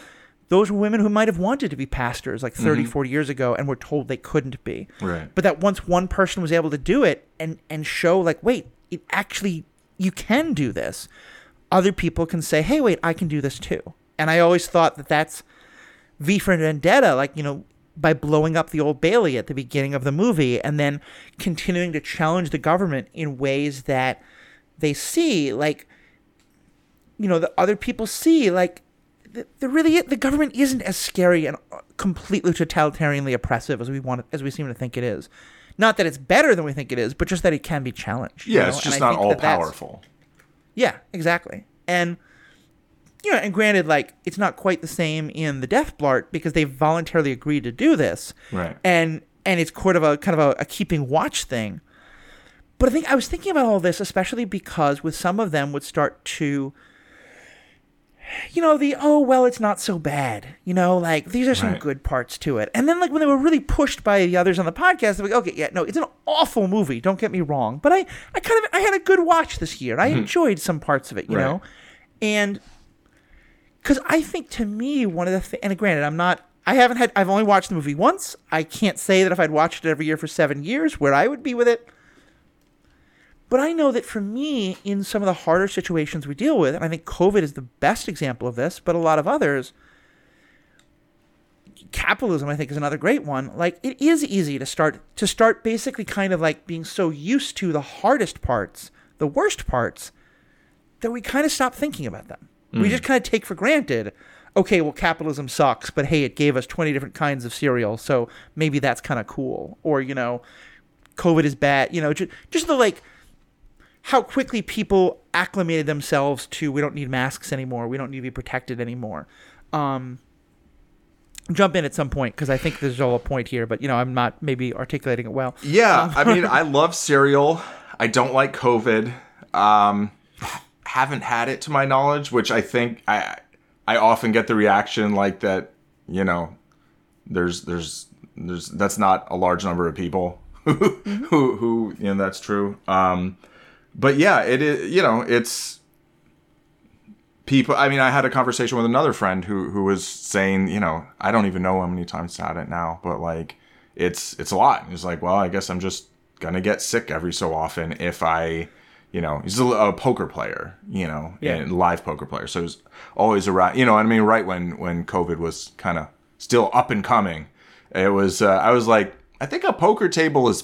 Speaker 1: those were women who might have wanted to be pastors like 30 mm-hmm. 40 years ago and were told they couldn't be.
Speaker 2: Right.
Speaker 1: but that once one person was able to do it and and show like wait it actually you can do this other people can say hey wait i can do this too. And i always thought that that's V for Vendetta, like, you know, by blowing up the Old Bailey at the beginning of the movie and then continuing to challenge the government in ways that they see, like, you know, the other people see, like, the, really the government isn't as scary and uh, completely totalitarianly oppressive as we want as we seem to think it is. Not that it's better than we think it is, but just that it can be challenged. you
Speaker 2: Yeah,
Speaker 1: know?
Speaker 2: it's just not all
Speaker 1: that
Speaker 2: powerful.
Speaker 1: yeah, exactly. And you know, and granted, like it's not quite the same in the Death Blart because they voluntarily agreed to do this,
Speaker 2: Right.
Speaker 1: And and it's kind of a kind of a, a keeping watch thing. But I think I was thinking about all this, especially because with some of them would start to, you know, the oh well, it's not so bad, you know, like these are some
Speaker 2: Right.
Speaker 1: good parts to it. And then like when they were really pushed by the others on the podcast, they're like, okay, yeah, no, it's an awful movie. Don't get me wrong, but I I kind of I had a good watch this year. I mm-hmm. enjoyed some parts of it, you
Speaker 2: Right.
Speaker 1: know, and because I think to me one of the th- and granted I'm not I haven't had I've only watched the movie once. I can't say that if I'd watched it every year for seven years where I would be with it. But I know that for me, in some of the harder situations we deal with, and I think COVID is the best example of this, but a lot of others, capitalism I think is another great one. Like it is easy to start to start basically kind of like being so used to the hardest parts, the worst parts, that we kind of stop thinking about them. We mm. just kind of take for granted, okay, well, capitalism sucks, but hey, it gave us 20 different kinds of cereal, so maybe that's kind of cool. Or, you know, COVID is bad, you know, just, just the like, how quickly people acclimated themselves to we don't need masks anymore, we don't need to be protected anymore. Um, jump in at some point because I think there's all a point here, but you know, I'm not maybe articulating it well.
Speaker 2: Yeah, I mean, I love cereal. I don't like COVID. Um, haven't had it to my knowledge, which I think I I often get the reaction like that. You know, there's there's there's that's not a large number of people who who, who you know that's true. Um, but yeah, it is. You know, it's people. I mean, I had a conversation with another friend who who was saying, you know, I don't even know how many times I've had it now, but like, it's it's a lot. He's like, well, I guess I'm just gonna get sick every so often if I, you know, he's a, a poker player, you know,
Speaker 1: Yeah.
Speaker 2: and live poker player, so he's always around. You know, I mean, right when when COVID was kind of still up and coming, it was. Uh, I was like, I think a poker table is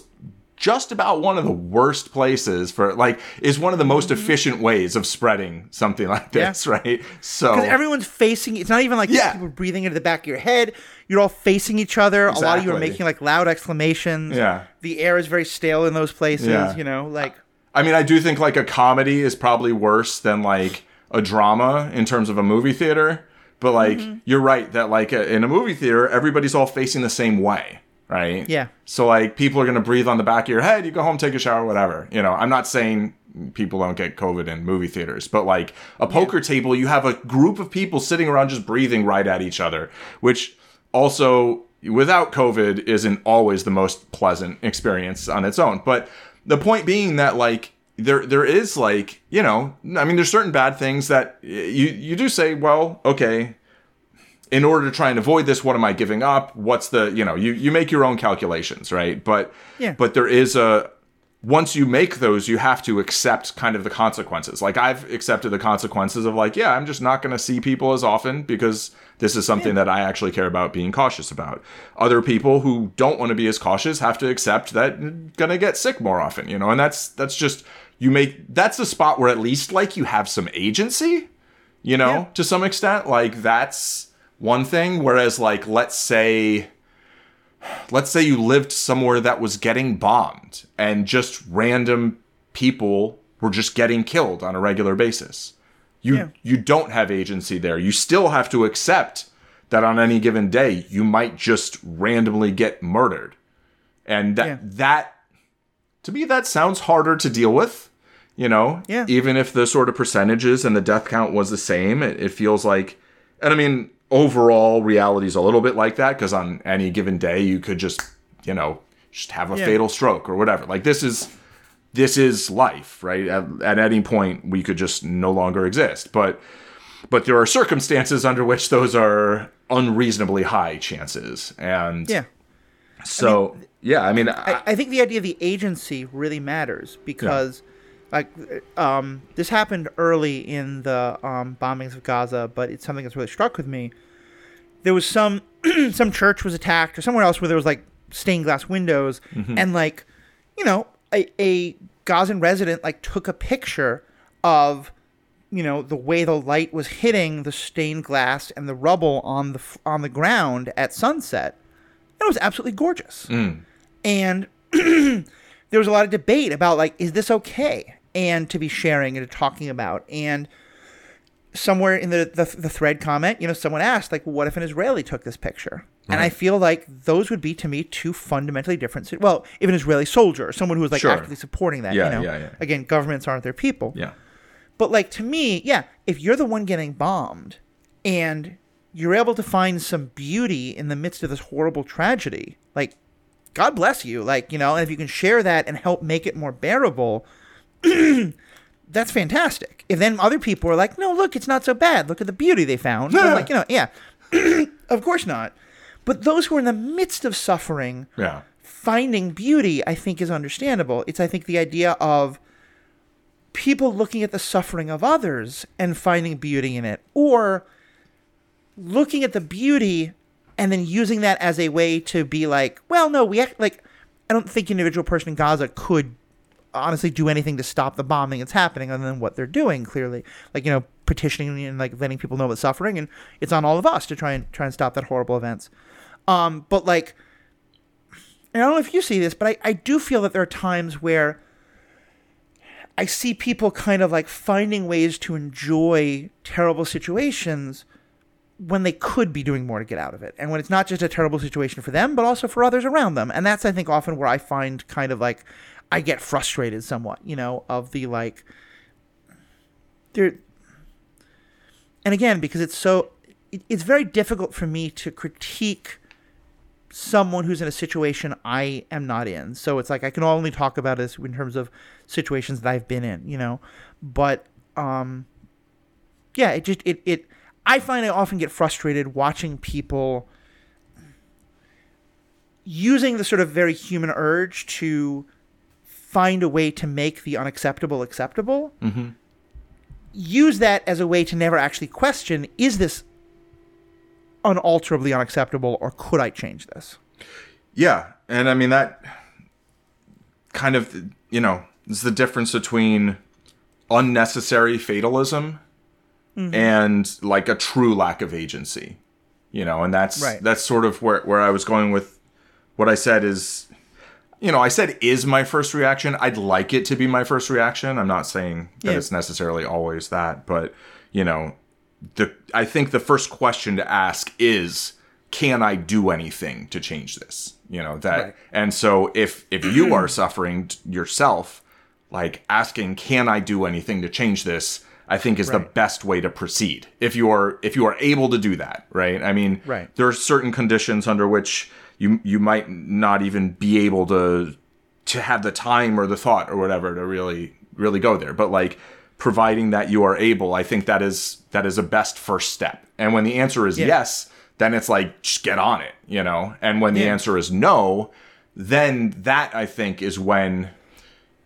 Speaker 2: just about one of the worst places for like is one of the most efficient ways of spreading something like
Speaker 1: Mm-hmm. Yeah.
Speaker 2: this, right? So
Speaker 1: Because everyone's facing. It's not even like
Speaker 2: Yeah.
Speaker 1: people breathing into the back of your head. You're all facing each other. A lot of you are making like loud exclamations.
Speaker 2: Yeah.
Speaker 1: The air is very stale in those places.
Speaker 2: Yeah.
Speaker 1: You know, like
Speaker 2: I mean, I do think like a comedy is probably worse than like a drama in terms of a movie theater. But like,
Speaker 1: Mm-hmm.
Speaker 2: you're right that like in a movie theater, everybody's all facing the same way, right?
Speaker 1: Yeah.
Speaker 2: So like, people are gonna breathe on the back of your head. You go home, take a shower, whatever. You know, I'm not saying people don't get COVID in movie theaters, but like a poker table, you have a group of people sitting around just breathing right at each other, which also without COVID isn't always the most pleasant experience on its own. But the point being that like there there is like you know I mean there's certain bad things that you you do say well okay in order to try and avoid this what am I giving up? What's the you know you you make your own calculations right? But
Speaker 1: Yeah.
Speaker 2: but there is a once you make those you have to accept kind of the consequences. Like I've accepted the consequences of like yeah I'm just not going to see people as often because this is something that I actually care about being cautious about. Other people who don't want to be as cautious have to accept that you're going to get sick more often you know? And that's that's just you make that's a spot where at least like you have some agency you know
Speaker 1: Yeah.
Speaker 2: to some extent. Like that's one thing whereas like let's say let's say you lived somewhere that was getting bombed and just random people were just getting killed on a regular basis. You
Speaker 1: Yeah.
Speaker 2: you don't have agency there. You still have to accept that on any given day you might just randomly get murdered. And that
Speaker 1: Yeah.
Speaker 2: that to me that sounds harder to deal with you know
Speaker 1: Yeah.
Speaker 2: even if the sort of percentages and the death count was the same it, it feels like and i mean overall reality is a little bit like that because on any given day you could just you know just have a
Speaker 1: Yeah.
Speaker 2: fatal stroke or whatever. Like this is this is life right? At, at any point we could just no longer exist. But but there are circumstances under which those are unreasonably high chances. And
Speaker 1: Yeah.
Speaker 2: so yeah i mean I,
Speaker 1: I, I think the idea of the agency really matters because, like, um, this happened early in the um, bombings of Gaza, but it's something that's really struck with me. There was some some church was attacked or somewhere else where there was like stained glass windows, and like, you know, a, a Gazan resident like took a picture of you know the way the light was hitting the stained glass and the rubble on the on the ground at sunset. It was absolutely gorgeous and there was a lot of debate about like is this okay and to be sharing and talking about and somewhere in the, the the thread comment you know someone asked like what if an israeli took this picture and i feel like those would be to me two fundamentally different well if an israeli soldier someone who was like
Speaker 2: Sure.
Speaker 1: actively supporting that
Speaker 2: Yeah,
Speaker 1: you know
Speaker 2: yeah, yeah.
Speaker 1: again governments aren't their people
Speaker 2: yeah
Speaker 1: but like to me, yeah, if you're the one getting bombed and you're able to find some beauty in the midst of this horrible tragedy, like God bless you. Like, you know, and if you can share that and help make it more bearable, that's fantastic. If then other people are like, no, look, it's not so bad. Look at the beauty they found. I'm like, you know, yeah. of course not. But those who are in the midst of suffering,
Speaker 2: yeah
Speaker 1: finding beauty, I think, is understandable. It's, I think, the idea of people looking at the suffering of others and finding beauty in it, or looking at the beauty and then using that as a way to be like, well, no, we act like, I don't think individual person in Gaza could honestly do anything to stop the bombing that's happening other than what they're doing clearly like you know petitioning and like letting people know about suffering and it's on all of us to try and try and stop that horrible events um but like I don't know if you see this, but I, I do feel that there are times where I see people kind of like finding ways to enjoy terrible situations when they could be doing more to get out of it. And when it's not just a terrible situation for them, but also for others around them. And that's, I think, often where I find kind of like I get frustrated somewhat, you know, of the like, there. And again, because it's so, it, it's very difficult for me to critique someone who's in a situation I am not in. So it's like I can only talk about this in terms of situations that I've been in, you know. But um yeah, it just it it I find I often get frustrated watching people using the sort of very human urge to find a way to make the unacceptable acceptable. Use that as a way to never actually question is this unalterably unacceptable or could I change this?
Speaker 2: Yeah, and I mean that kind of you know is the difference between unnecessary fatalism
Speaker 1: Mm-hmm.
Speaker 2: and like a true lack of agency. You know, and that's
Speaker 1: Right.
Speaker 2: that's sort of where where I was going with what I said is you know, I said is my first reaction. I'd like it to be my first reaction. I'm not saying that
Speaker 1: Yeah.
Speaker 2: it's necessarily always that, but you know, the I think the first question to ask is can I do anything to change this? You know, that
Speaker 1: Right.
Speaker 2: and so if if you are suffering yourself, like asking can I do anything to change this? I think is the best way to proceed. If you are if you are able to do that, right? I mean,
Speaker 1: Right.
Speaker 2: there are certain conditions under which you you might not even be able to to have the time or the thought or whatever to really really go there. But like providing that you are able, I think that is that is a best first step. And when the answer is
Speaker 1: Yeah.
Speaker 2: yes, then it's like just get on it, you know. And when the
Speaker 1: Yeah.
Speaker 2: answer is no, then that I think is when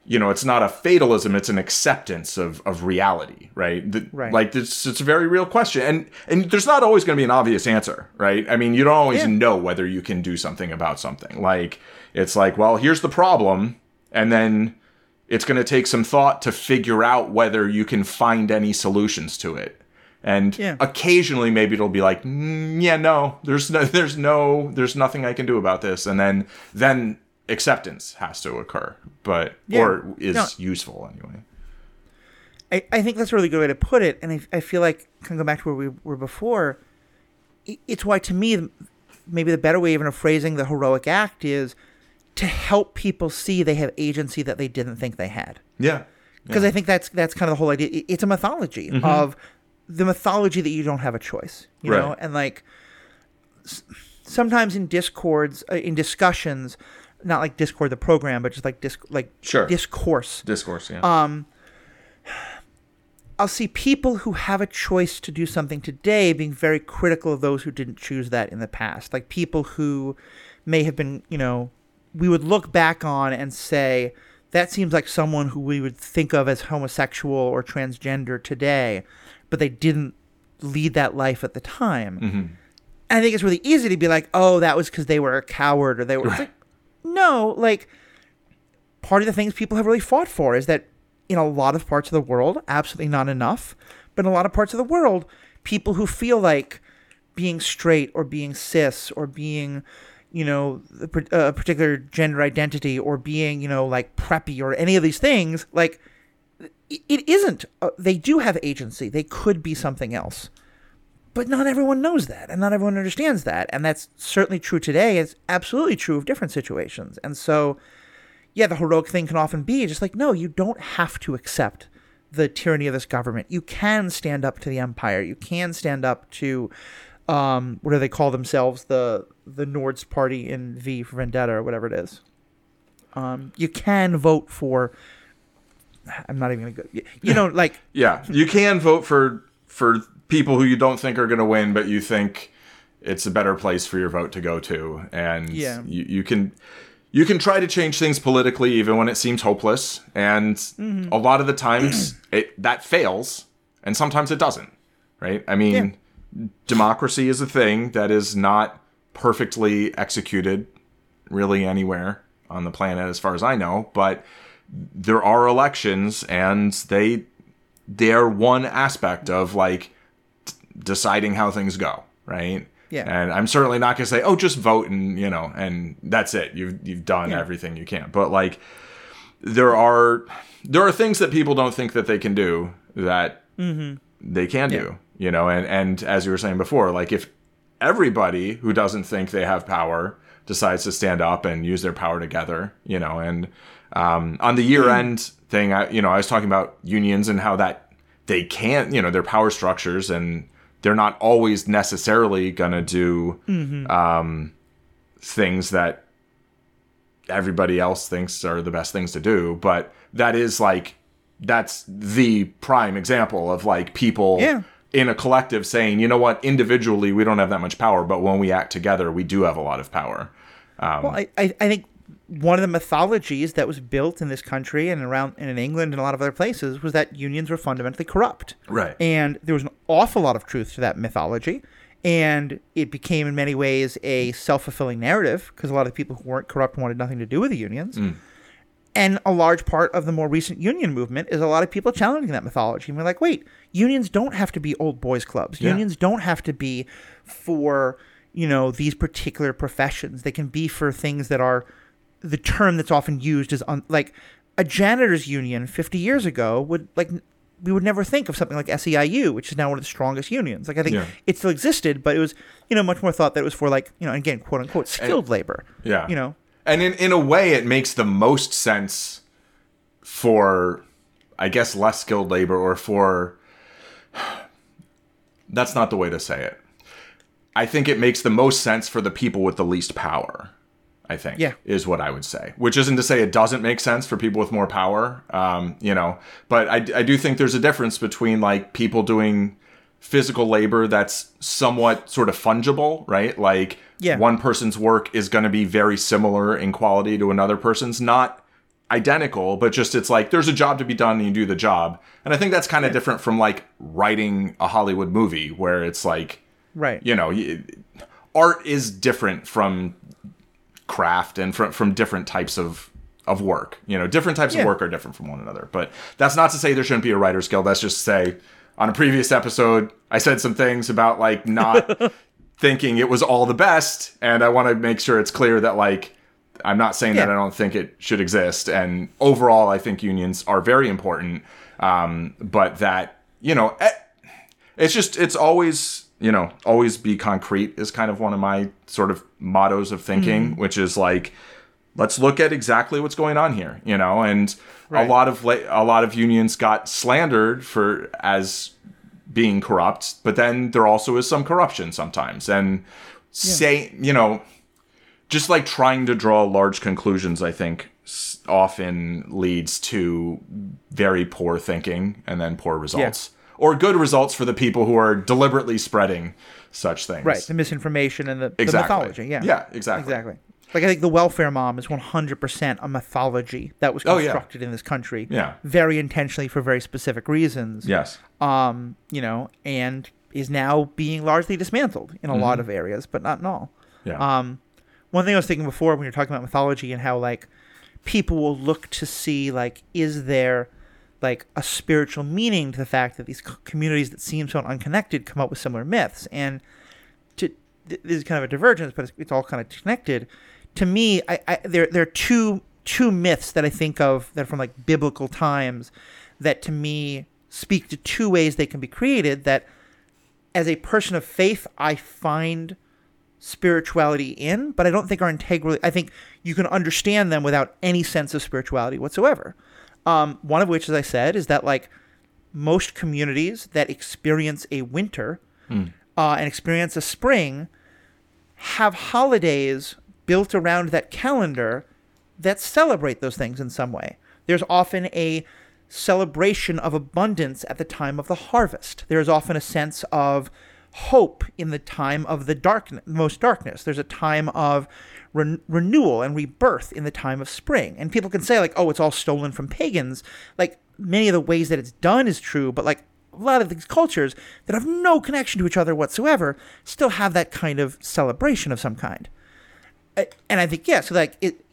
Speaker 2: you know it's not a fatalism it's an acceptance of of reality right, The-
Speaker 1: Right.
Speaker 2: like it's it's a very real question and and there's not always going to be an obvious answer right i mean you don't always
Speaker 1: Yeah.
Speaker 2: know whether you can do something about something like it's like well here's the problem and then it's going to take some thought to figure out whether you can find any solutions to it and
Speaker 1: Yeah.
Speaker 2: occasionally maybe it'll be like mm, yeah no there's no there's no there's nothing i can do about this and then then acceptance has to occur but
Speaker 1: Yeah.
Speaker 2: or is
Speaker 1: No.
Speaker 2: useful anyway
Speaker 1: I, I think that's a really good way to put it, and I, I feel like can go back to where we were before. It's why, to me, maybe the better way even of phrasing the heroic act is to help people see they have agency that they didn't think they had.
Speaker 2: Yeah.
Speaker 1: Because I think that's that's kind of the whole idea. It's a mythology of the mythology that you don't have a choice, you know, and like sometimes in discords, uh, in discussions, not like Discord the program, but just like disc like
Speaker 2: Sure.
Speaker 1: discourse.
Speaker 2: Discourse, yeah.
Speaker 1: Um, I'll see people who have a choice to do something today being very critical of those who didn't choose that in the past. Like people who may have been, you know, we would look back on and say, that seems like someone who we would think of as homosexual or transgender today, but they didn't lead that life at the time. And I think it's really easy to be like, oh, that was because they were a coward or they were. It's like, no, like, part of the things people have really fought for is that in a lot of parts of the world, absolutely not enough, but in a lot of parts of the world, people who feel like being straight or being cis or being, you know, a particular gender identity or being, you know, like preppy or any of these things, like, it- it isn't. Uh, they do have agency. They could be something else. But not everyone knows that, and not everyone understands that. And that's certainly true today. It's absolutely true of different situations. And so, yeah, the heroic thing can often be just like, no, you don't have to accept the tyranny of this government. You can stand up to the empire. You can stand up to, um, what do they call themselves? The the Nords party in V for Vendetta or whatever it is. Um, you can vote for. I'm not even gonna go. You know, like
Speaker 2: yeah. You can vote for for people who you don't think are going to win, but you think it's a better place for your vote to go to, and
Speaker 1: Yeah.
Speaker 2: you, you can you can try to change things politically even when it seems hopeless, and mm-hmm. a lot of the times it that fails, and sometimes it doesn't. Right? I mean, democracy is a thing that is not perfectly executed really anywhere on the planet as far as I know, but there are elections and they they're one aspect of like deciding how things go, right?
Speaker 1: Yeah.
Speaker 2: And I'm certainly not going to say, "Oh, just vote and, you know, and that's it. You've you've done
Speaker 1: Yeah.
Speaker 2: everything you can." But like there are there are things that people don't think that they can do that they can do, you know, and and as you were saying before, like if everybody who doesn't think they have power decides to stand up and use their power together, you know, and um, on the year end thing, I, you know, I was talking about unions and how that they can't, you know, their power structures and they're not always necessarily gonna do um, things that everybody else thinks are the best things to do, but that is like that's the prime example of like people
Speaker 1: Yeah.
Speaker 2: in a collective saying, you know what, individually we don't have that much power, but when we act together, we do have a lot of power.
Speaker 1: Well, I, I, I think one of the mythologies that was built in this country and around and in England and a lot of other places was that unions were fundamentally corrupt.
Speaker 2: Right.
Speaker 1: And there was an awful lot of truth to that mythology. And it became, in many ways, a self fulfilling narrative because a lot of the people who weren't corrupt wanted nothing to do with the unions. Mm. And a large part of the more recent union movement is a lot of people challenging that mythology. And we're like, wait, unions don't have to be old boys clubs.
Speaker 2: Yeah.
Speaker 1: Unions don't have to be for, you know, these particular professions. They can be for things that are the term that's often used is un- like a janitor's union 50 years ago would like we would never think of something like SEIU, which is now one of the strongest unions. Like I think
Speaker 2: Yeah.
Speaker 1: it still existed, but it was, you know, much more thought that it was for like, you know, again, quote unquote, skilled labor.
Speaker 2: Yeah.
Speaker 1: You know,
Speaker 2: And in, in a way, it makes the most sense for, I guess, less skilled labor or for. That's not the way to say it. I think it makes the most sense for the people with the least power. I think
Speaker 1: Yeah.
Speaker 2: is what I would say. Which isn't to say it doesn't make sense for people with more power, um, you know. But I, I do think there's a difference between like people doing physical labor that's somewhat sort of fungible, right? Like
Speaker 1: Yeah.
Speaker 2: one person's work is going to be very similar in quality to another person's, not identical, but just it's like there's a job to be done and you do the job. And I think that's kind of different from like writing a Hollywood movie where it's like
Speaker 1: right.
Speaker 2: you know, art is different from craft and from from different types of of work. You know, different types
Speaker 1: Yeah.
Speaker 2: of work are different from one another. But that's not to say there shouldn't be a writer's guild. That's just to say on a previous episode, I said some things about like not thinking it was all the best, and I want to make sure it's clear that like I'm not saying that I don't think it should exist. And overall, I think unions are very important. Um, but that you know, eh, it's just it's always you know always be concrete is kind of one of my sort of mottos of thinking,
Speaker 1: Mm-hmm.
Speaker 2: which is like let's look at exactly what's going on here, you know, and
Speaker 1: Right.
Speaker 2: a lot of la- a lot of unions got slandered for as being corrupt, but then there also is some corruption sometimes, and say you know just like trying to draw large conclusions, I think often leads to very poor thinking and then poor results. Or good results for the people who are deliberately spreading such things.
Speaker 1: Right, the misinformation and the, the mythology. Yeah.
Speaker 2: Yeah, exactly.
Speaker 1: Exactly. Like I think the welfare mom is 100% a mythology that was
Speaker 2: Oh, yeah.
Speaker 1: constructed in this country.
Speaker 2: Yeah.
Speaker 1: Very intentionally for very specific reasons.
Speaker 2: Yes.
Speaker 1: Um, you know, and is now being largely dismantled in a
Speaker 2: Mm-hmm.
Speaker 1: lot of areas, but not in all.
Speaker 2: Yeah.
Speaker 1: Um, one thing I was thinking before when you're talking about mythology and how like people will look to see like is there like a spiritual meaning to the fact that these c- communities that seem so unconnected come up with similar myths and to th- this is kind of a divergence but it's, it's all kind of connected to me I, I there there are two two myths that I think of that are from like biblical times that to me speak to two ways they can be created that as a person of faith I find spirituality in, but I don't think are integrally. I think you can understand them without any sense of spirituality whatsoever. Um, one of which, as I said, is that like most communities that experience a winter uh, and experience a spring have holidays built around that calendar that celebrate those things in some way. There's often a celebration of abundance at the time of the harvest. There's often a sense of hope in the time of the dark, most darkness. There's a time of ren- renewal and rebirth in the time of spring. And people can say like, "Oh, it's all stolen from pagans." Like many of the ways that it's done is true, but like a lot of these cultures that have no connection to each other whatsoever still have that kind of celebration of some kind. And I think yeah, so like it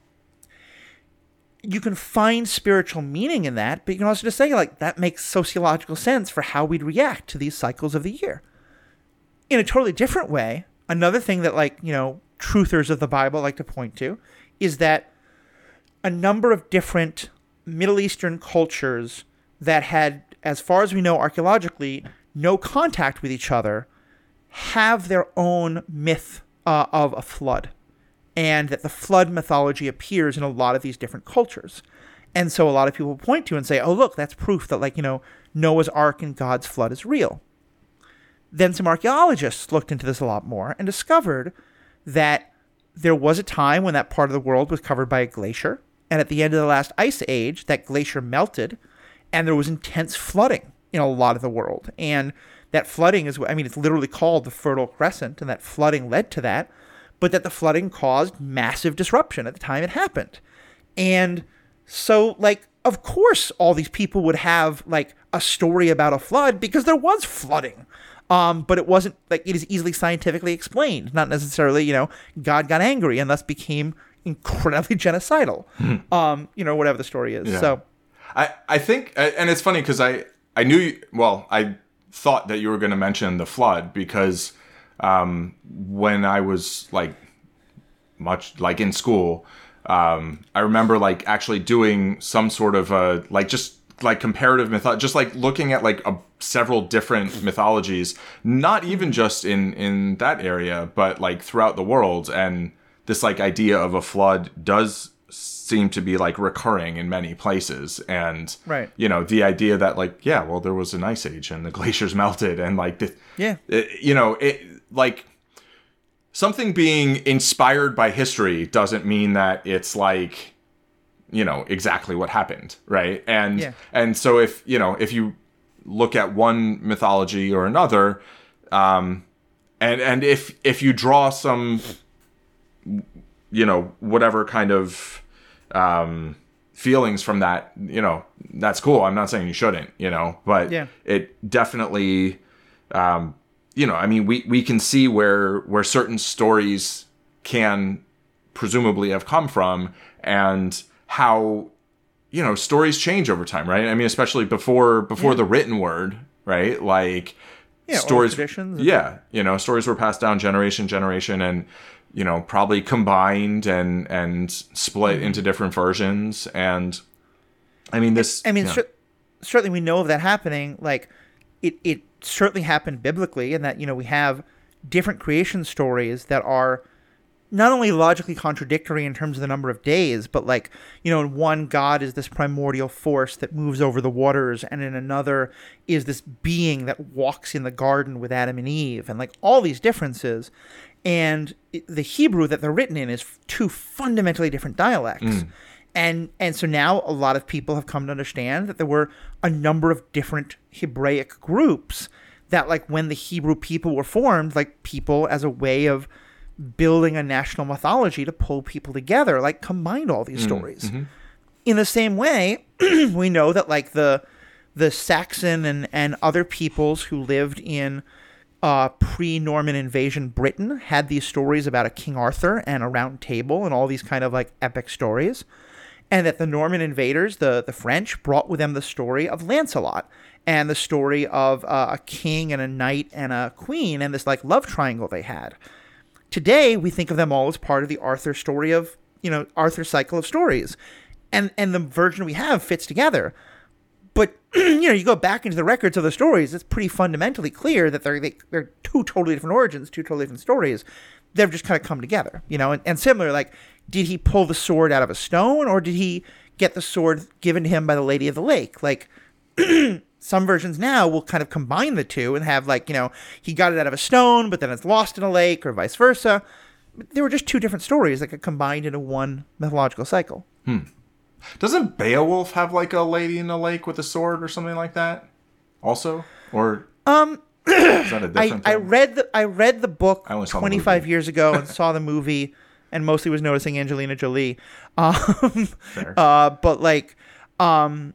Speaker 1: you can find spiritual meaning in that, but you can also just say like that makes sociological sense for how we'd react to these cycles of the year. In a totally different way, another thing that like, you know, truthers of the Bible like to point to is that a number of different Middle Eastern cultures that had, as far as we know archaeologically, no contact with each other have their own myth uh, of a flood and that the flood mythology appears in a lot of these different cultures. And so a lot of people point to and say, oh, look, that's proof that, like, you know, Noah's Ark and God's flood is real. Then some archaeologists looked into this a lot more and discovered that there was a time when that part of the world was covered by a glacier. And at the end of the last ice age, that glacier melted and there was intense flooding in a lot of the world. And that flooding is, I mean, it's literally called the Fertile Crescent, and that flooding led to that but that the flooding caused massive disruption at the time it happened. And so, like, of course, all these people would have like a story about a flood because there was flooding. Um, but it wasn't like it is easily scientifically explained. Not necessarily, you know, God got angry and thus became incredibly genocidal. um, you know, whatever the story is.
Speaker 2: Yeah.
Speaker 1: So,
Speaker 2: I, I think, and it's funny because I, I knew, you, well, I thought that you were going to mention the flood because um, when I was like much like in school, um, I remember like actually doing some sort of uh like just like comparative mythology, just like looking at like a, several different mythologies, not even just in in that area, but like throughout the world, and this like idea of a flood does seem to be like recurring in many places and
Speaker 1: Right.
Speaker 2: you know the idea that like yeah well there was an ice age and the glaciers melted and like the,
Speaker 1: Yeah.
Speaker 2: it- you know it like something being inspired by history doesn't mean that it's like you know exactly what happened right and
Speaker 1: Yeah.
Speaker 2: and so if you know if you look at one mythology or another um and and if if you draw some you know whatever kind of um feelings from that you know that's cool i'm not saying you shouldn't you know but
Speaker 1: Yeah.
Speaker 2: it definitely um you know i mean we we can see where where certain stories can presumably have come from and how you know stories change over time right i mean especially before before
Speaker 1: Yeah.
Speaker 2: the written word right like
Speaker 1: Yeah,
Speaker 2: stories yeah you know stories were passed down generation generation and you know probably combined and and split
Speaker 1: Mm-hmm.
Speaker 2: into different versions and i mean this
Speaker 1: I mean, cer- certainly we know of that happening. Like it, it certainly happened biblically, and that you know we have different creation stories that are not only logically contradictory in terms of the number of days, but like, you know, in one, God is this primordial force that moves over the waters, and in another is this being that walks in the garden with Adam and Eve, and like all these differences. And the Hebrew that they're written in is two fundamentally different dialects. Mm. And and so now a lot of people have come to understand that there were a number of different Hebraic groups that like when the Hebrew people were formed, like people as a way of building a national mythology to pull people together, like combine all these mm, stories. Mm-hmm. In the same way, we know that like the the Saxon and, and other peoples who lived in uh, pre-Norman invasion Britain had these stories about a King Arthur and a round table and all these kind of like epic stories. And that the Norman invaders, the, the French, brought with them the story of Lancelot and the story of uh, a king and a knight and a queen and this like love triangle they had. Today, we think of them all as part of the Arthur story of, you know, Arthur cycle of stories. And and the version we have fits together. But you know, you go back into the records of the stories, it's pretty fundamentally clear that they're they, are they are two totally different origins, two totally different stories. They've just kind of come together, you know. And, and similar, like, did he pull the sword out of a stone, or did he get the sword given to him by the Lady of the Lake? Like, some versions now will kind of combine the two and have like you know he got it out of a stone but then it's lost in a lake or vice versa. There were just two different stories that got combined into one mythological cycle.
Speaker 2: Hmm. Doesn't beowulf have like a lady in a lake with a sword or something like that also? Or
Speaker 1: um I, I read the I read the book 25 the years ago and saw the movie and mostly was noticing Angelina Jolie. Um, uh, but like um,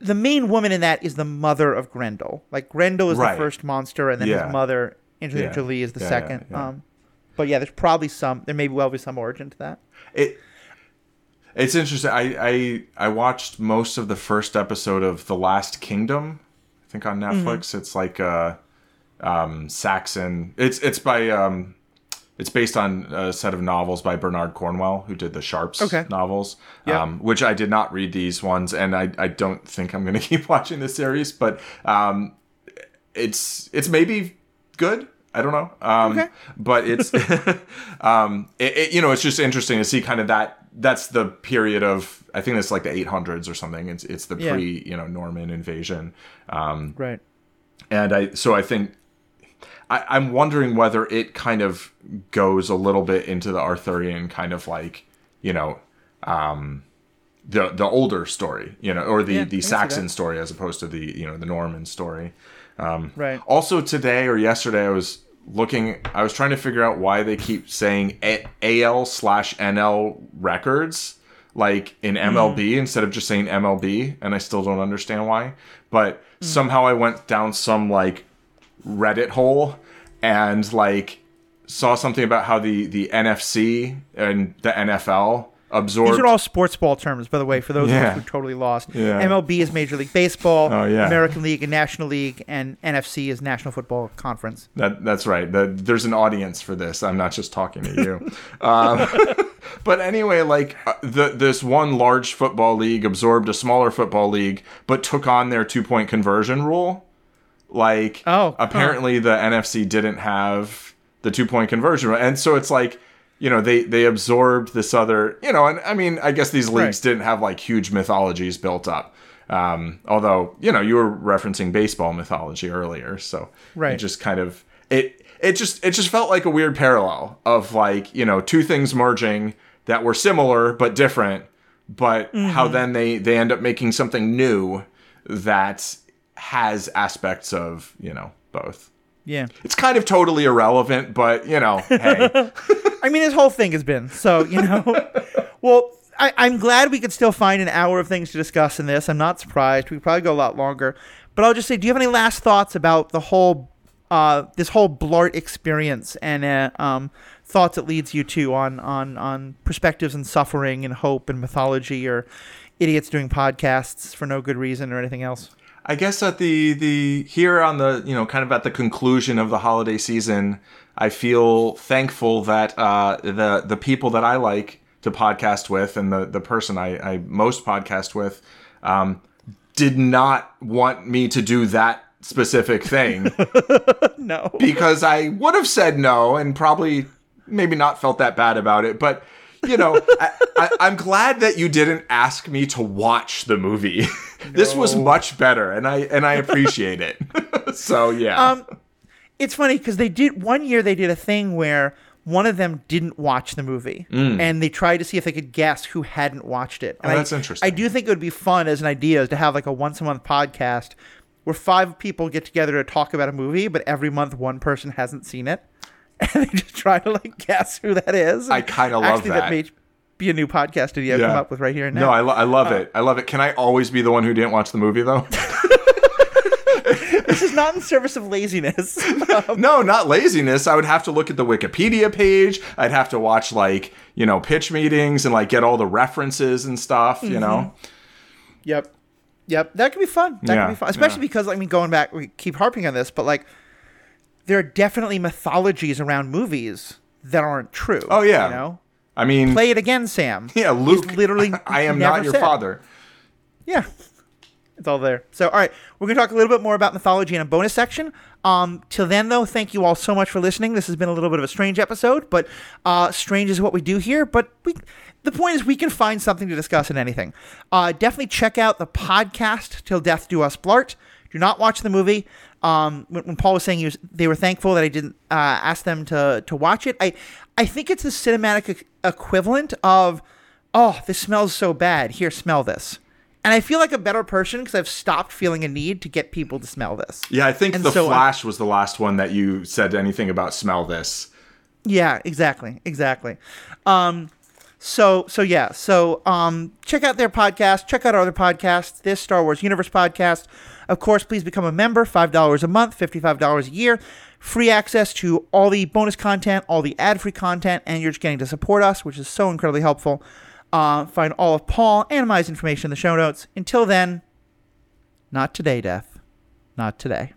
Speaker 1: the main woman in that is the mother of Grendel. Like Grendel is right. the first monster, and then yeah. his mother, Angelina yeah. Jolie, is the yeah, second. Um, but yeah, there's probably some. There may well be some origin to that.
Speaker 2: It. It's interesting. I, I I watched most of the first episode of The Last Kingdom. I think on mm-hmm. Netflix. Mm-hmm. It's like a um, Saxon. It's it's by um, it's based on a set of novels by Bernard Cornwell, who did the Sharpe's okay. novels, yep. um, which I did not read these ones, and I, I don't think I'm going to keep watching the series, but um, it's it's maybe good. I don't know, um, okay. but it's um, it, it, you know it's just interesting to see kind of that. That's the period of I think it's like the 800s or something. It's it's the yeah. pre you know Norman invasion,
Speaker 1: um, right?
Speaker 2: And I so I think I, am wondering whether it kind of goes a little bit into the Arthurian kind of like, you know, um, the the older story, you know, or the yeah, the Saxon story as opposed to the you know the Norman story. Um,
Speaker 1: right.
Speaker 2: Also today or yesterday, I was looking. I was trying to figure out why they keep saying A- AL slash NL records like in MLB mm. instead of just saying MLB, and I still don't understand why. But mm. somehow I went down some like Reddit hole and like saw something about how the the NFC and the NFL absorbed.
Speaker 1: These are all sports ball terms, by the way, for those yeah. who are totally lost. Yeah. MLB is Major League Baseball. Oh, yeah. American League and National League, and NFC is National Football Conference.
Speaker 2: That that's right. The, there's an audience for this. I'm not just talking to you. um, but anyway, like uh, the, this one large football league absorbed a smaller football league, but took on their two point conversion rule. Like,
Speaker 1: oh,
Speaker 2: apparently huh. the NFC didn't have the two point conversion, and so it's like, you know, they they absorbed this other, you know, and I mean, I guess these leagues right. didn't have like huge mythologies built up. Um, although, you know, you were referencing baseball mythology earlier, so
Speaker 1: right.
Speaker 2: it just kind of it it just it just felt like a weird parallel of like you know two things merging that were similar but different, but mm-hmm. how then they they end up making something new that has aspects of you know both.
Speaker 1: Yeah,
Speaker 2: it's kind of totally irrelevant, but you know, hey.
Speaker 1: I mean, this whole thing has been so you know. well, I, I'm glad we could still find an hour of things to discuss in this. I'm not surprised. We probably go a lot longer, but I'll just say, do you have any last thoughts about the whole uh, this whole Blart experience and uh, um, thoughts it leads you to on on on perspectives and suffering and hope and mythology or idiots doing podcasts for no good reason or anything else?
Speaker 2: I guess at the the here on the you know kind of at the conclusion of the holiday season, I feel thankful that uh, the the people that I like to podcast with and the the person I, I most podcast with um, did not want me to do that specific thing
Speaker 1: no.
Speaker 2: because I would have said no and probably maybe not felt that bad about it. But you know, I, I, I'm glad that you didn't ask me to watch the movie. this was much better, and I and I appreciate it. so yeah.
Speaker 1: Um, it's funny because they did one year they did a thing where one of them didn't watch the movie and they tried to see if they could guess who hadn't watched it. And
Speaker 2: Mm. Oh,
Speaker 1: I-
Speaker 2: that's interesting.
Speaker 1: I do think it would be fun as an idea to have like a once a month podcast where five people get together to talk about a movie, but every month one person hasn't seen it, and they just try to like guess who that is.
Speaker 2: I kinda love
Speaker 1: Actually,
Speaker 2: that.
Speaker 1: may be a new podcast idea I've come up with right here and now.
Speaker 2: no, I, lo- I love it. I love it. Can I always be the one who didn't watch the movie though?
Speaker 1: this is not in service of laziness. Um,
Speaker 2: no, not laziness. I would have to look at the Wikipedia page. I'd have to watch like, you know, pitch meetings and like get all the references and stuff, you know.
Speaker 1: Yep. Yep. That could be fun. That
Speaker 2: Yeah,
Speaker 1: could be fun. Especially
Speaker 2: yeah.
Speaker 1: because, I mean, going back, we keep harping on this, but like, there are definitely mythologies around movies that aren't true.
Speaker 2: Oh, yeah.
Speaker 1: You know?
Speaker 2: I mean,
Speaker 1: Play it again, Sam.
Speaker 2: yeah, Luke.
Speaker 1: literally
Speaker 2: I am not your
Speaker 1: said.
Speaker 2: father.
Speaker 1: Yeah. It's all there. So, all right, we're going to talk a little bit more about mythology in a bonus section. Um, till then, though, thank you all so much for listening. This has been a little bit of a strange episode, but uh, strange is what we do here. But we, the point is, we can find something to discuss in anything. Uh, definitely check out the podcast "Till Death Do Us Blart." Do not watch the movie. Um, when, when Paul was saying he was, they were thankful that I didn't uh, ask them to to watch it. I I think it's the cinematic equivalent of, oh, this smells so bad. Here, smell this. And I feel like a better person because I've stopped feeling a need to get people to smell this.
Speaker 2: Yeah, I think
Speaker 1: And
Speaker 2: The
Speaker 1: so,
Speaker 2: Flash was the last one that you said anything about smell this.
Speaker 1: Yeah, exactly, exactly. Um, so so yeah, so um, check out their podcast. Check out our other podcast, This Star Wars Universe podcast. Of course, please become a member. Five dollars a month, fifty five dollars a year. Free access to all the bonus content, all the ad free content, and you're just getting to support us, which is so incredibly helpful. Uh, find all of Paul and Mai's information in the show notes. Until then, not today, Death. Not today.